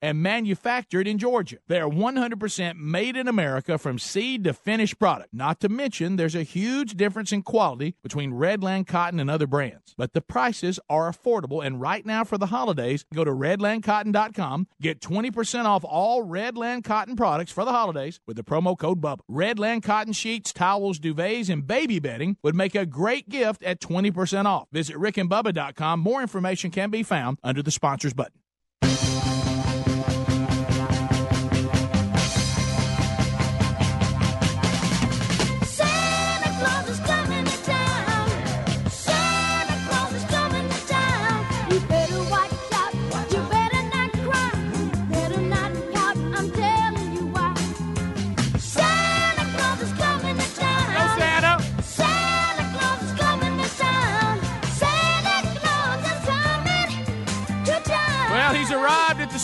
and manufactured in Georgia. They are 100% made in America from seed to finished product. Not to mention, there's a huge difference in quality between Redland Cotton and other brands. But the prices are affordable, and right now for the holidays, go to redlandcotton.com, get 20% off all Redland Cotton products for the holidays with the promo code BUBBA. Redland Cotton sheets, towels, duvets, and baby bedding would make a great gift at 20% off. Visit rickandbubba.com. More information can be found under the sponsors button.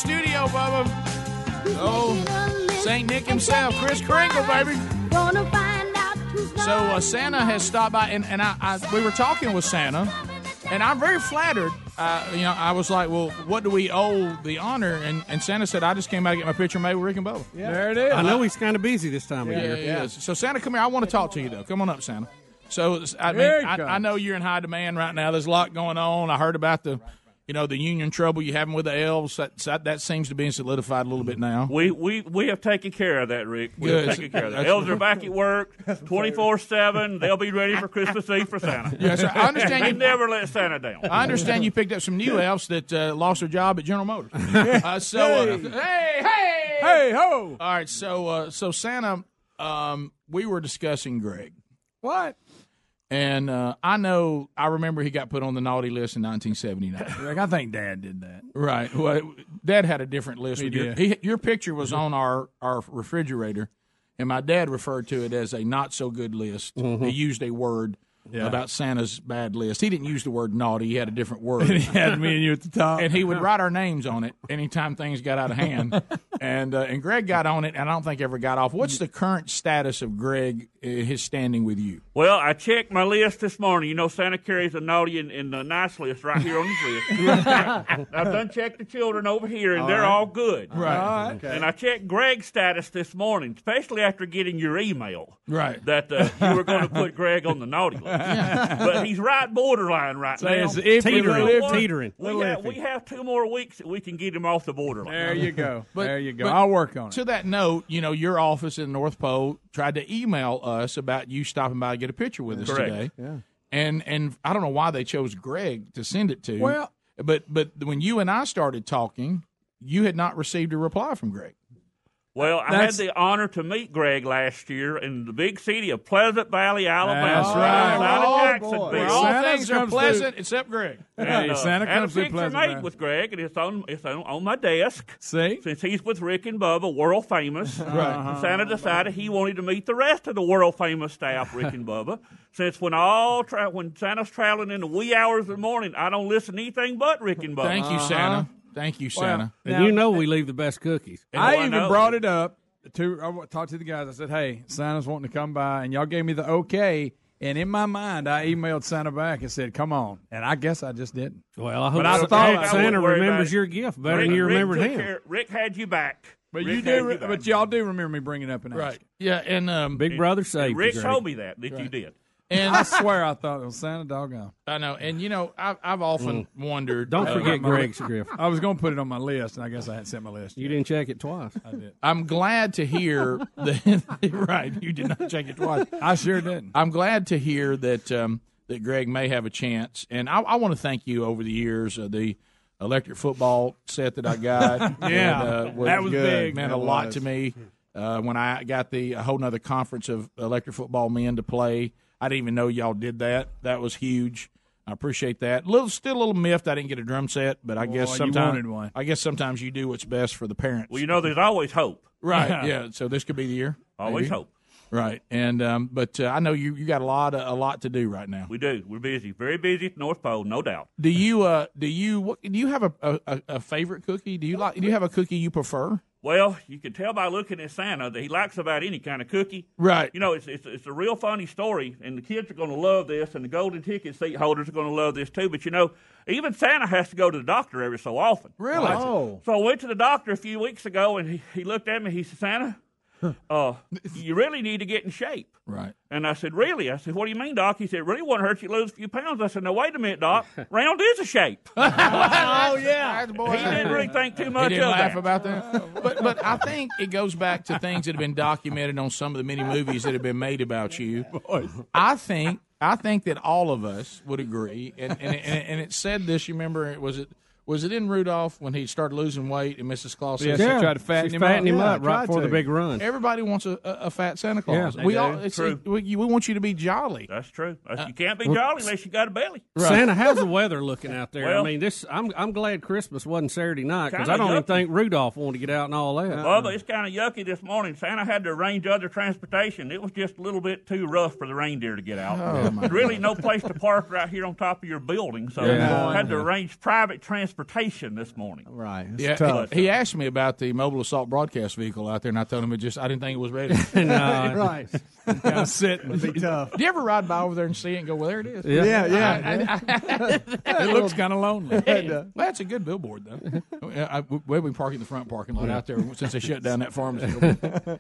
Studio, Bubba. Oh, St. Nick himself, Kris Kringle, baby. Gonna find out who's So uh, Santa has stopped by, and, and I, I we were talking with Santa, and I'm very flattered. Uh, you know, I was like, "Well, what do we owe the honor?" And, and Santa said, "I just came out to get my picture made with Rick and Bubba." Yeah. There it is. I know he's kind of busy this time of Yeah, year. he is. So Santa, come here. I want to talk to you though. Come on up, Santa. So I mean, I. I know you're in high demand right now. There's a lot going on. I heard about the, you know, the union trouble you having with the elves. That that, that seems to be solidified a little bit now. We, we we have taken care of that, Rick. We Good. have taken care of that. Elves are back at work, twenty four seven. They'll be ready for Christmas Eve for Santa. Yes, sir. I understand We you- never let Santa down. I understand you picked up some new elves that uh, lost their job at General Motors. Uh, so, uh, hey, hey, hey, ho! All right, so uh, so Santa, um, we were discussing Greg. What? And uh, I know, I remember he got put on the naughty list in 1979. Rick, I think Dad did that. Right. Well, Dad had a different list. He with your, did. he, your picture was on our, our refrigerator, and my dad referred to it as a not so good list. Mhm. He used a word Yeah. about Santa's bad list. He didn't use the word naughty. He had a different word. And he had me and you at the top. And he would write our names on it anytime things got out of hand. and uh, and Greg got on it, and I don't think ever got off. What's the current status of Greg, his standing with you? Well, I checked my list this morning. You know, Santa carries a naughty and, and a nice list right here on his list. I've done checked the children over here, and All they're right. all good. Right. All right. Okay. And I checked Greg's status this morning, especially after getting your email. Right. That uh, you were going to put Greg on the naughty list. but he's right borderline right So now. it's Teetering. little. Teetering. We Little have, we have two more weeks that we can get him off the borderline. There you go. But- there you go. but I'll work on it. To that note, you know, your office in North Pole tried to email us about you stopping by to get a picture with us Correct. today. Yeah. And and I don't know why they chose Greg to send it to. Well- but but when you and I started talking, you had not received a reply from Greg. Well, I had the honor to meet Greg last year in the big city of Pleasant Valley, Alabama. That's right. Outside Oh, of boy. Jacksonville. Where All Santa things are pleasant through. except Greg. And, uh, Santa had a comes through picture Pleasant made Valley. with Greg, and it's on it's on, on my desk. See? Since he's with Rick and Bubba, world famous, Right. and Santa decided he wanted to meet the rest of the world famous staff, Rick and Bubba. Since when all tra- when Santa's traveling in the wee hours of the morning, I don't listen to anything but Rick and Bubba. Thank you, Santa. Thank you, Well, Santa. And Now- you know we leave the best cookies. I I even know. brought it up to I talked to the guys. I said, "Hey, Santa's wanting to come by," and y'all gave me the okay. And in my mind, I emailed Santa back and said, "Come on." And I guess I just didn't. Well, I hope But I I thought- thought Santa Don't worry about remembers your gift better Rick, than you Rick remembered him. care- Rick had you back. But Rick you do, back. but y'all do remember me bringing it up and Right. Yeah, and um, Big brother And saved Rick told me that that you did. And I swear I thought it was Santa doggone. I know, and you know, I've, I've often wondered. Don't uh, forget my- Greg's gift. I was going to put it on my list, and I guess I hadn't sent my list. You didn't check it twice. I did. I'm glad to hear that. right, you did not check it twice. I sure didn't. I'm glad to hear that um, that Greg may have a chance, and I, I want to thank you over the years. Uh, the electric football set that I got, Yeah, and, uh, that was good. big. meant That a lot was. to me. Uh, when I got the a whole nother conference of electric football men to play, I didn't even know y'all did that. That was huge. I appreciate that. Little, still a little miffed I didn't get a drum set, but I guess Boy, you sometimes one. I guess sometimes you do what's best for the parents. Well, you know, there's always hope. Right. Yeah. Yeah. So this could be the year. Always maybe. hope. Right. And um, but uh, I know you you got a lot of, a lot to do right now. We do. We're busy. Very busy North Pole, no doubt. Do you uh do you what, do you have a, a, a favorite cookie? Do you like do you have a cookie you prefer? Well, you can tell by looking at Santa that he likes about any kind of cookie. Right. You know, it's it's, it's a real funny story, and the kids are going to love this, and the golden ticket seat holders are going to love this too. But you know, even Santa has to go to the doctor every so often. Really? Oh, So I went to the doctor a few weeks ago, and he, he looked at me. He said, "Santa, uh, you really need to get in shape." Right. And I said, "Really?" I said, "What do you mean, doc?" He said, "Really want to hurt you lose a few pounds." I said, "No, wait a minute, doc. Round is a shape." oh yeah. he didn't really think too much He much didn't of laugh that. about that. But but I think it goes back to things that have been documented on some of the many movies that have been made about you. I think I think that all of us would agree, and and, and, and it said this. You remember? Was it was it in Rudolph when he started losing weight and Mrs. Claus Yeah, said, she tried to fatten she's him fattening up. him Yeah, up right tried before the big run. Everybody wants a, a, a fat Santa Claus. Yeah, we all it's, True. we, we want you to be jolly. That's true. That's- Uh, you can't be jolly unless you got a belly. Santa, how's the weather looking out there? I mean, this. I'm I'm glad Christmas wasn't Saturday night because I don't even think Rudolph wanted to get out and all that. Bubba, it's kind of yucky this morning. Santa had to arrange other transportation. It was just a little bit too rough for the reindeer to get out. Oh, my There's really no place to park right here on top of your building, so Yeah. had to arrange private transportation this morning. Right. It's Yeah, tough. he, he asked me about the mobile assault broadcast vehicle out there, and I told him it just I didn't think it was ready. No. right. kind of sitting. It'd be tough. Do you ever ride by over there and see it and go, "Well, there it is"? Yeah. Yeah, yeah. It looks kind of lonely. well, that's a good billboard, though. I, I, we've been parking the front parking lot out there since they shut down that pharmacy.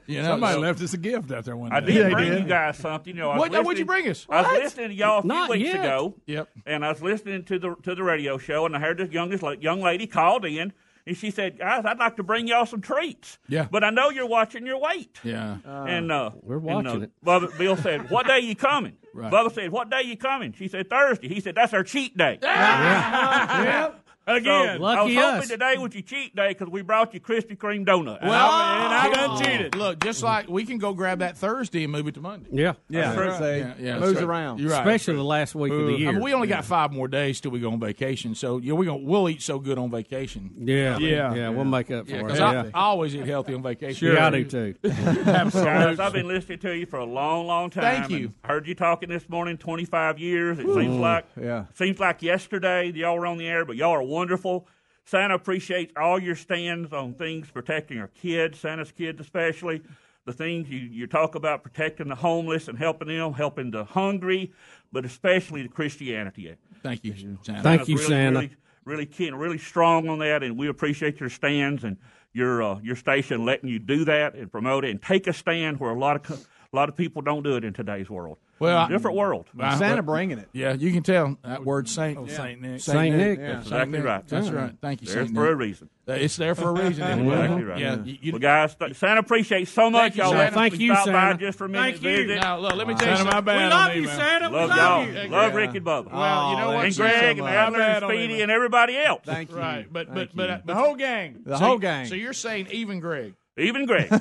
You know, Somebody so- left us a gift out there one day. I did Yeah, bring did. you guys something. You know, What- what'd you bring us? I was What? listening to y'all a few Not weeks yet. ago. Yep. And I was listening to the to the radio show, and I heard this youngest young lady called in, and she said, "Guys, I'd like to bring y'all some treats." Yeah. But I know you're watching your weight. Yeah. and uh, we're and, watching uh, it. Bubba, Bill said, "What day you coming?" Right. Bubba said, "What day you coming?" She said, "Thursday." He said, "That's our cheat day." yeah. Again. So, I was Lucky hoping us. today was your cheat day because we brought you Krispy Kreme donuts. Well, and I done oh, cheated. Look, just like we can go grab that Thursday and move it to Monday. Yeah. Yeah. true. Say, Yeah, yeah, moves right. around. You're right. Especially the last week of the I year. mean, we only got five more days till we go on vacation, so yeah, we gonna we'll eat so good on vacation. yeah. Yeah. Yeah. We'll make up for Yeah, it. 'cause Yeah. I, I always eat healthy on vacation. Sure, I do too. Guys, I've been listening to you for a long, long time. Thank you. and Heard you talking this morning. Twenty five years. It seems like Yeah. seems like yesterday y'all were on the air, but y'all are wonderful. Santa appreciates all your stands on things protecting our kids, Santa's kids especially. The things you, you talk about protecting the homeless and helping them, helping the hungry, but especially the Christianity. Thank you, Santa. Thank you, really, Santa. Really, really, keen, really strong on that, and we appreciate your stands and your uh, your station letting you do that and promote it and take a stand where a lot of a lot of people don't do it in today's world. Well, I- different world. I- Santa bringing it. Yeah, you can tell that word Saint. Oh, Saint Nick. Saint Nick. Yeah. That's exactly Nick. right. That's right. Thank you, There's Saint for a reason. It's there for a reason. That's anyway. exactly right. Yeah, you, you, well, guys, th- Santa appreciates so much. Thank you, y'all Santa. let Thank me you, stop by Santa. just for a minute Thank you. visit. now look, let me tell you Santa, my something. bad. We love you. Santa. We Love love y'all. Love Yeah. Rick and Bubba. Well, you know what? and Greg and much. Adler and Speedy and everybody else. Thank you. Right, but but but, The whole gang. The whole gang. So you're saying even Greg? Even Greg.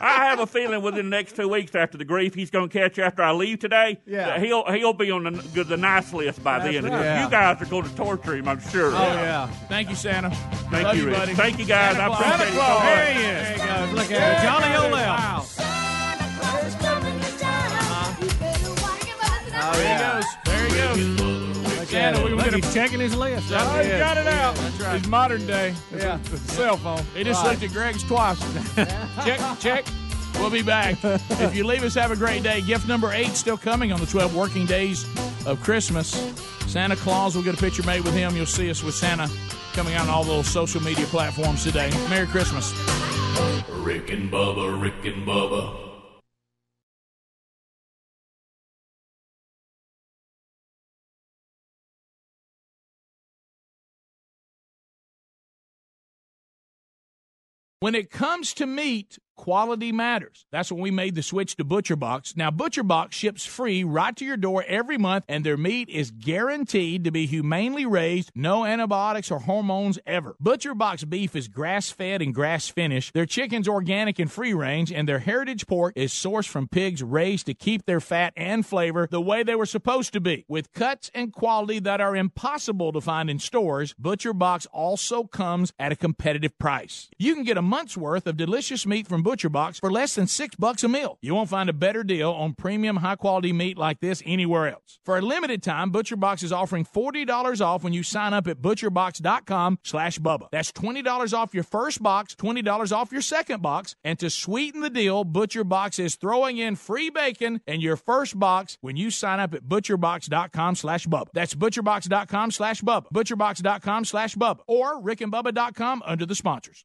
I have a feeling within the next two weeks after the grief he's going to catch after I leave today, Yeah. that he'll he'll be on the, the nice list by then. right. Yeah. You guys are going to torture him, I'm sure. Oh yeah. Thank you, Santa. Thank Love you, you, Rick. buddy. Thank you, guys. Santa I Claus. appreciate Santa it so Claus. There he is. Oh, there he goes. Look at it. Johnny O'Lell. Who's coming to town? You better watch There he goes. There he goes. Santa, we it. were gonna- He's checking his list. Oh, right he there. got it out. That's right. He's modern day. It's Yeah. a, a cell phone. He just Right. looked at Greg's twice. check, check. We'll be back. if you leave us, have a great day. Gift number eight still coming on the 12 working days of Christmas. Santa Claus, we'll get a picture made with him. You'll see us with Santa coming out on all those social media platforms today. Merry Christmas. Rick and Bubba, Rick and Bubba. When it comes to meat, quality matters. That's when we made the switch to ButcherBox. Now, ButcherBox ships free right to your door every month, and their meat is guaranteed to be humanely raised, no antibiotics or hormones ever. ButcherBox beef is grass fed and grass finished. Their chicken's organic and free range, and their heritage pork is sourced from pigs raised to keep their fat and flavor the way they were supposed to be. With cuts and quality that are impossible to find in stores, ButcherBox also comes at a competitive price. You can get a month's worth of delicious meat from for less than six bucks a meal. You won't find a better deal on premium high quality meat like this anywhere else. For a limited time, ButcherBox is offering $40 off when you sign up at butcherbox.com slash Bubba. That's $20 off your first box, $20 off your second box, and to sweeten the deal, ButcherBox is throwing in free bacon in your first box when you sign up at butcherbox.com slash Bubba. That's butcherbox.com slash Bubba. Butcherbox.com slash Bubba. Or rickandbubba.com under the sponsors.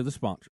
the sponsor.